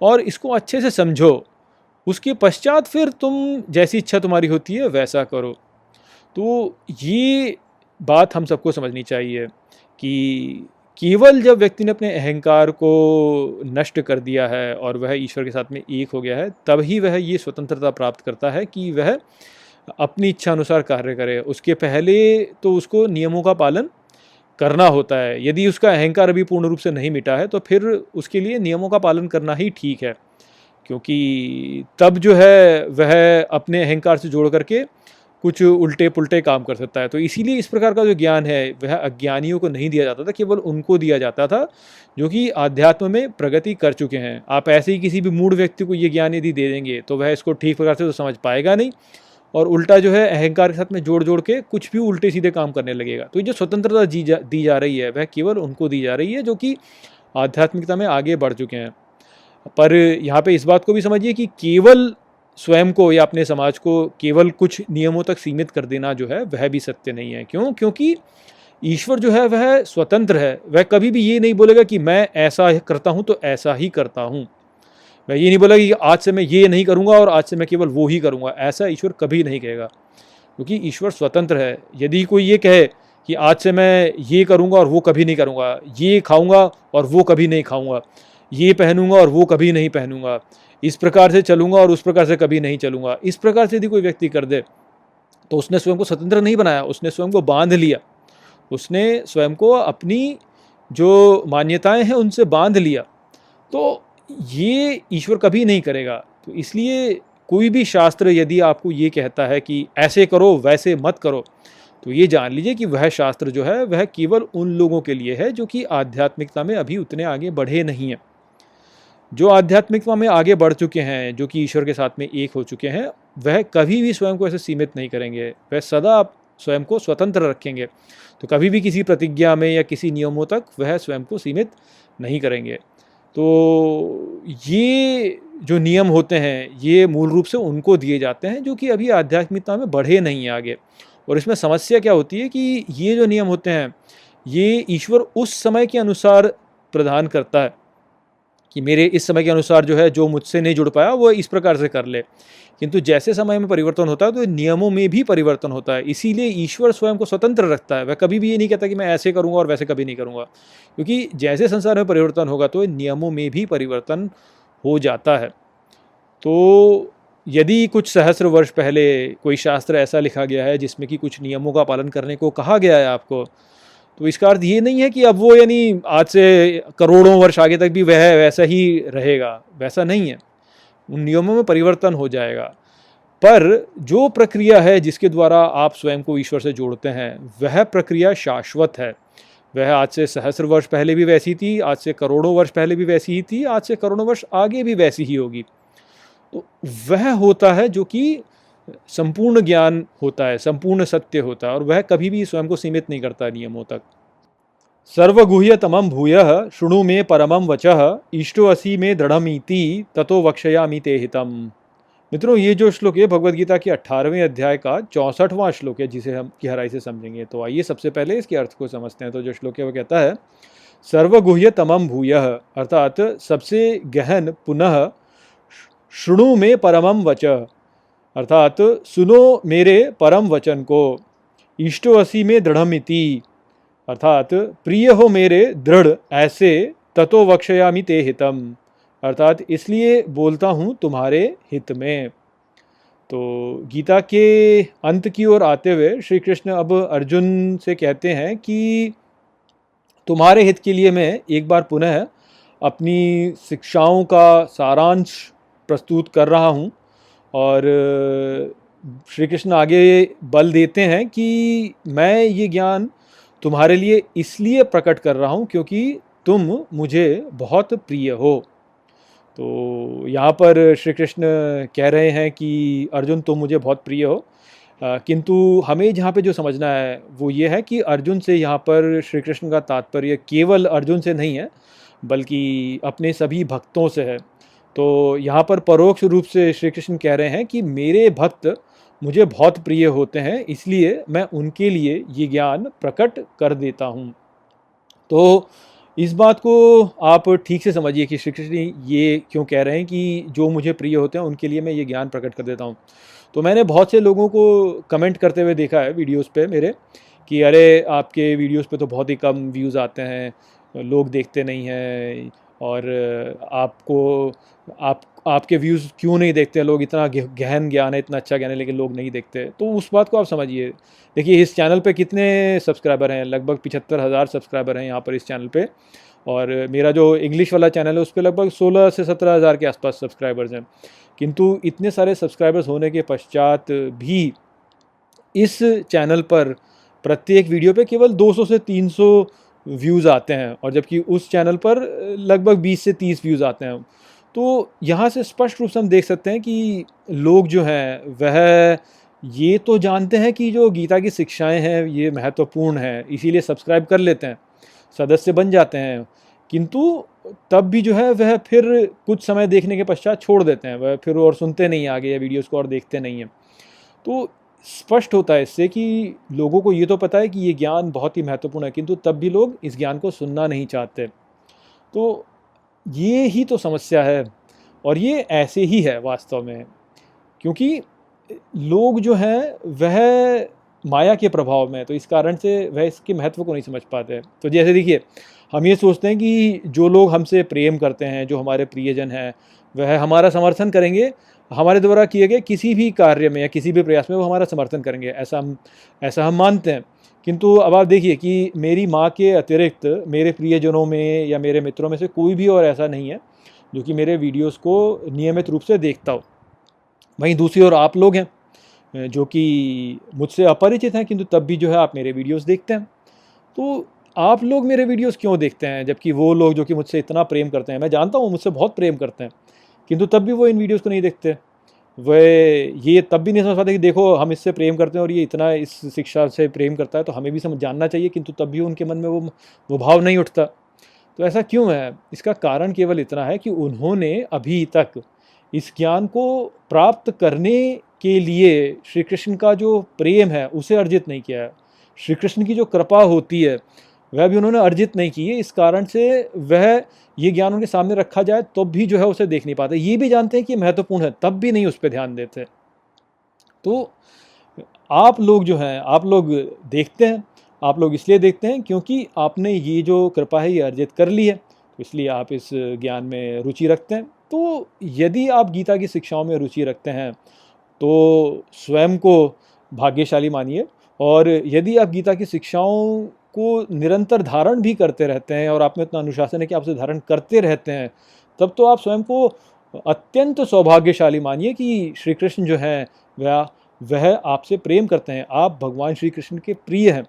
और इसको अच्छे से समझो। उसके पश्चात फिर तुम जैसी इच्छा तुम्हारी होती है, वैसा करो। तो ये बात हम सबको समझनी चाहिए कि केवल जब व्यक्ति ने अपने अहंकार को नष्ट कर दिया है और वह ईश्वर के साथ में एक हो गया है, तब ही वह ये स्वतंत्रता प्राप्त करता है कि वह अपनी इच्छा अनुसार कार्य करे। उसके पहले तो उसको नियमों का पालन करना होता है। यदि उसका अहंकार अभी पूर्ण रूप से नहीं मिटा है तो फिर उसके लिए नियमों का पालन करना ही ठीक है। क्योंकि तब जो है, वह अपने अहंकार से जोड़ करके कुछ उल्टे पुल्टे काम कर सकता है। तो इसीलिए इस प्रकार का जो ज्ञान है, वह अज्ञानियों को नहीं दिया जाता था, केवल उनको दिया जाता था, जो कि आध्यात्म में प्रगति कर चुके हैं। आप ऐसे ही किसी भी मूड व्यक्ति को ये ज्ञान यदि दे देंगे तो वह इसको ठीक प्रकार से तो समझ पाएगा नहीं और उल्टा जो है, अहंकार के साथ में जोड़ जोड़ के कुछ भी उल्टे सीधे काम करने लगेगा। तो ये जो स्वतंत्रता दी जा दी जा रही है, वह केवल उनको दी जा रही है, जो कि आध्यात्मिकता में आगे बढ़ चुके हैं। पर यहाँ पे इस बात को भी समझिए कि केवल स्वयं को या अपने समाज को केवल कुछ नियमों तक सीमित कर देना जो है, वह भी सत्य नहीं है। क्यों? क्योंकि ईश्वर जो है, वह स्वतंत्र है। वह कभी भी ये नहीं बोलेगा कि मैं ऐसा करता हूँ तो ऐसा ही करता हूँ। मैं ये नहीं बोला कि आज से मैं ये नहीं करूँगा और आज से मैं केवल वो ही करूँगा। ऐसा ईश्वर कभी नहीं कहेगा। क्योंकि ईश्वर स्वतंत्र है। यदि कोई ये कहे कि आज से मैं ये करूँगा और वो कभी नहीं करूँगा, ये खाऊँगा और वो कभी नहीं खाऊँगा ये पहनूँगा और वो कभी नहीं पहनूँगा। इस प्रकार से चलूँगा और उस प्रकार से कभी नहीं चलूँगा। इस प्रकार से यदि कोई व्यक्ति कर दे तो उसने स्वयं को स्वतंत्र नहीं बनाया, उसने स्वयं को बाँध लिया। उसने स्वयं को अपनी जो मान्यताएँ हैं उनसे बाँध लिया। तो ये ईश्वर कभी नहीं करेगा। तो इसलिए कोई भी शास्त्र यदि आपको ये कहता है कि ऐसे करो, वैसे मत करो तो ये जान लीजिए कि वह शास्त्र जो है, वह केवल उन लोगों के लिए है जो कि आध्यात्मिकता में अभी उतने आगे बढ़े नहीं हैं। जो आध्यात्मिकता में आगे बढ़ चुके हैं, जो कि ईश्वर के साथ में एक हो चुके हैं, वह कभी भी स्वयं को ऐसे सीमित नहीं करेंगे। वह सदा स्वयं को स्वतंत्र रखेंगे। तो कभी भी किसी प्रतिज्ञा में या किसी नियमों तक वह स्वयं को सीमित नहीं करेंगे। तो ये जो नियम होते हैं, ये मूल रूप से उनको दिए जाते हैं, जो कि अभी आध्यात्मिकता में बढ़े नहीं आगे। और इसमें समस्या क्या होती है कि ये जो नियम होते हैं, ये ईश्वर उस समय के अनुसार प्रदान करता है। कि मेरे इस समय के अनुसार जो है, जो मुझसे नहीं जुड़ पाया, वो इस प्रकार से कर ले। किंतु जैसे समय में परिवर्तन होता है तो नियमों में भी परिवर्तन होता है। इसीलिए ईश्वर स्वयं को स्वतंत्र रखता है। वह कभी भी ये नहीं कहता कि मैं ऐसे करूँगा और वैसे कभी नहीं करूँगा। क्योंकि जैसे संसार में परिवर्तन होगा तो नियमों में भी परिवर्तन हो जाता है। तो यदि कुछ सहस्र वर्ष पहले कोई शास्त्र ऐसा लिखा गया है, जिसमें कि कुछ नियमों का पालन करने को कहा गया है आपको तो इसका अर्थ ये नहीं है कि अब वो यानी आज से करोड़ों वर्ष आगे तक भी वह वैसा ही रहेगा, वैसा नहीं है। उन नियमों में परिवर्तन हो जाएगा। पर जो प्रक्रिया है जिसके द्वारा आप स्वयं को ईश्वर से जोड़ते हैं, वह प्रक्रिया शाश्वत है। वह आज से सहस्र वर्ष पहले भी वैसी थी, आज से करोड़ों वर्ष पहले भी वैसी ही थी, आज से करोड़ों वर्ष आगे भी वैसी ही होगी। तो वह होता है जो कि संपूर्ण ज्ञान होता है, संपूर्ण सत्य होता है और वह कभी भी स्वयं को सीमित नहीं करता नियमों तक। सर्वगुह्य तमम भूय, शुणु में परमम वच, इष्टो असी में दृढ़मीति, ततो वक्षयामी ते हितम। मित्रों, ये जो श्लोक है भगवदगीता के अट्ठारहवें अध्याय का चौंसठवां श्लोक है, जिसे हम गहराई से समझेंगे। तो आइए सबसे पहले इसके अर्थ को समझते हैं। तो जो श्लोक है, वो कहता है सर्वगुह्य तमम भूय, अर्थात सबसे गहन पुनः, शुणु में परमम वच अर्थात सुनो मेरे परम वचन को। इष्टो असी में दृढ़मिति। अर्थात, प्रिय हो मेरे दृढ़, ऐसे ततो वक्षयामि ते हितम। अर्थात, इसलिए बोलता हूँ तुम्हारे हित में। तो गीता के अंत की ओर आते हुए श्री कृष्ण अब अर्जुन से कहते हैं कि तुम्हारे हित के लिए मैं एक बार पुनः अपनी शिक्षाओं का सारांश प्रस्तुत कर रहा हूँ। और श्री कृष्ण आगे बल देते हैं कि मैं ये ज्ञान तुम्हारे लिए इसलिए प्रकट कर रहा हूँ क्योंकि तुम मुझे बहुत प्रिय हो। तो यहाँ पर श्री कृष्ण कह रहे हैं कि, अर्जुन, तुम मुझे बहुत प्रिय हो। किंतु हमें जहाँ पे जो समझना है, वो ये है कि अर्जुन से यहाँ पर श्री कृष्ण का तात्पर्य केवल अर्जुन से नहीं है, बल्कि अपने सभी भक्तों से है। तो यहाँ पर परोक्ष रूप से श्री कृष्ण कह रहे हैं कि मेरे भक्त मुझे बहुत प्रिय होते हैं, इसलिए मैं उनके लिए ये ज्ञान प्रकट कर देता हूँ। तो इस बात को आप ठीक से समझिए कि श्री कृष्ण ये क्यों कह रहे हैं कि जो मुझे प्रिय होते हैं, उनके लिए मैं ये ज्ञान प्रकट कर देता हूँ। तो मैंने बहुत से लोगों को कमेंट करते हुए देखा है वीडियोस पे मेरे, कि अरे आपके वीडियोस पे तो बहुत ही कम व्यूज़ आते हैं, लोग देखते नहीं हैं, और आपको आप, आपके व्यूज़ क्यों नहीं देखते? हैं लोग इतना गहन ज्ञान है, इतना अच्छा ज्ञान है, लेकिन लोग नहीं देखते। तो उस बात को आप समझिए। देखिए, इस चैनल पे कितने सब्सक्राइबर हैं? लगभग पिछहत्तर हज़ार सब्सक्राइबर हैं यहाँ पर इस चैनल पे। और मेरा जो इंग्लिश वाला चैनल है, उस पर लगभग सोलह से सत्रह हज़ार के आसपास सब्सक्राइबर्स हैं। किंतु इतने सारे सब्सक्राइबर्स होने के पश्चात भी इस चैनल पर प्रत्येक वीडियो पे केवल 200 से 300 व्यूज़ आते हैं। और जबकि उस चैनल पर लगभग 20 से 30 व्यूज़ आते हैं। तो यहाँ से स्पष्ट रूप से हम देख सकते हैं कि लोग जो हैं, वह ये तो जानते हैं कि जो गीता की शिक्षाएँ हैं, ये महत्वपूर्ण हैं, इसीलिए सब्सक्राइब कर लेते हैं, सदस्य बन जाते हैं। किंतु तब भी जो है, वह फिर कुछ समय देखने के पश्चात छोड़ देते हैं, वह फिर और सुनते नहीं आगे या वीडियोज़ को और देखते नहीं हैं। तो स्पष्ट होता है इससे कि लोगों को ये तो पता है कि ये ज्ञान बहुत ही महत्वपूर्ण है, किंतु तब भी लोग इस ज्ञान को सुनना नहीं चाहते। तो ये ही तो समस्या है और ये ऐसे ही है वास्तव में, क्योंकि लोग जो हैं वह माया के प्रभाव में तो इस कारण से वह इसके महत्व को नहीं समझ पाते तो जैसे देखिए, हम ये सोचते हैं कि जो लोग हमसे प्रेम करते हैं, जो हमारे प्रियजन हैं, वह हमारा समर्थन करेंगे, हमारे द्वारा किए गए किसी भी कार्य में या किसी भी प्रयास में वो हमारा समर्थन करेंगे, ऐसा हम ऐसा हम मानते हैं। किंतु अब आप देखिए कि मेरी माँ के अतिरिक्त मेरे प्रियजनों में या मेरे मित्रों में से कोई भी और ऐसा नहीं है, जो कि मेरे वीडियोस को नियमित रूप से देखता हो। वहीं दूसरी ओर आप लोग हैं, जो कि मुझसे अपरिचित हैं, किंतु तब भी जो है आप मेरे वीडियोस देखते हैं। तो आप लोग मेरे वीडियोस क्यों देखते हैं, जबकि वो लोग जो कि मुझसे इतना प्रेम करते हैं, मैं जानता हूँ मुझसे बहुत प्रेम करते हैं, किंतु तब भी वो इन वीडियोस को नहीं देखते। वे ये तब भी नहीं समझ पाते कि देखो, हम इससे प्रेम करते हैं और ये इतना इस शिक्षा से प्रेम करता है तो हमें भी समझ, जानना चाहिए, किंतु तब भी उनके मन में वो वो भाव नहीं उठता। तो ऐसा क्यों है? इसका कारण केवल इतना है कि उन्होंने अभी तक इस ज्ञान को प्राप्त करने के लिए श्री कृष्ण का जो प्रेम है, उसे अर्जित नहीं किया है। श्री कृष्ण की जो कृपा होती है वह भी उन्होंने अर्जित नहीं की है। इस कारण से वह ये ज्ञान उनके सामने रखा जाए तो भी जो है उसे देख नहीं पाते। ये भी जानते हैं कि महत्वपूर्ण है, तब भी नहीं उस पर ध्यान देते। तो आप लोग जो हैं, आप लोग देखते हैं, आप लोग इसलिए देखते हैं क्योंकि आपने ये जो कृपा है, ये अर्जित कर ली है। तो इसलिए आप इस ज्ञान में रुचि रखते हैं। तो यदि आप गीता की शिक्षाओं में रुचि रखते हैं तो स्वयं को भाग्यशाली मानिए। और यदि आप गीता की शिक्षाओं को निरंतर धारण भी करते रहते हैं और आप में इतना अनुशासन है कि आप उसे धारण करते रहते हैं, तब तो आप स्वयं को अत्यंत सौभाग्यशाली मानिए कि श्री कृष्ण जो हैं, वह वह आपसे प्रेम करते हैं। आप भगवान श्री कृष्ण के प्रिय हैं।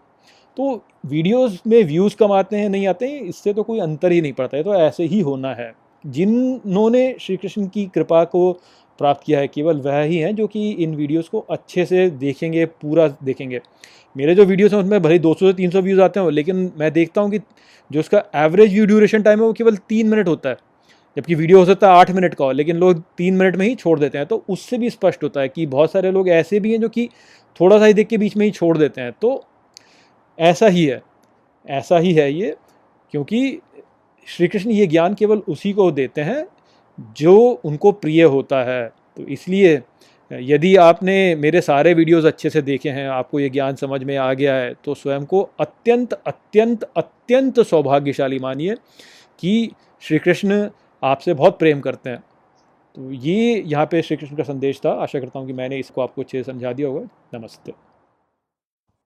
तो वीडियोस में व्यूज़ कम आते हैं, नहीं आते हैं इससे तो कोई अंतर ही नहीं पड़ता है तो ऐसे ही होना है। जिन्होंने श्री कृष्ण की कृपा को प्राप्त किया है, केवल वह ही हैं जो कि इन वीडियोस को अच्छे से देखेंगे, पूरा देखेंगे। मेरे जो वीडियोस हैं उसमें भले 200 से 300 व्यूज़ आते हैं, लेकिन मैं देखता हूँ कि जो उसका एवरेज व्यू ड्यूरेशन टाइम है, वो केवल तीन मिनट होता है। जबकि वीडियो हो सकता है आठ मिनट का हो, लेकिन लोग तीन मिनट में ही छोड़ देते हैं तो उससे भी स्पष्ट होता है कि बहुत सारे लोग ऐसे भी हैं जो कि थोड़ा सा ही देख के बीच में ही छोड़ देते हैं। तो ऐसा ही है, ऐसा ही है ये, क्योंकि श्री कृष्ण ये ज्ञान केवल उसी को देते हैं जो उनको प्रिय होता है। तो इसलिए यदि आपने मेरे सारे वीडियोस अच्छे से देखे हैं, आपको ये ज्ञान समझ में आ गया है तो स्वयं को अत्यंत अत्यंत अत्यंत सौभाग्यशाली मानिए कि श्री कृष्ण आपसे बहुत प्रेम करते हैं। तो ये यहाँ पे श्री कृष्ण का संदेश था। आशा करता हूँ कि मैंने इसको आपको अच्छे से समझा दिया होगा। नमस्ते।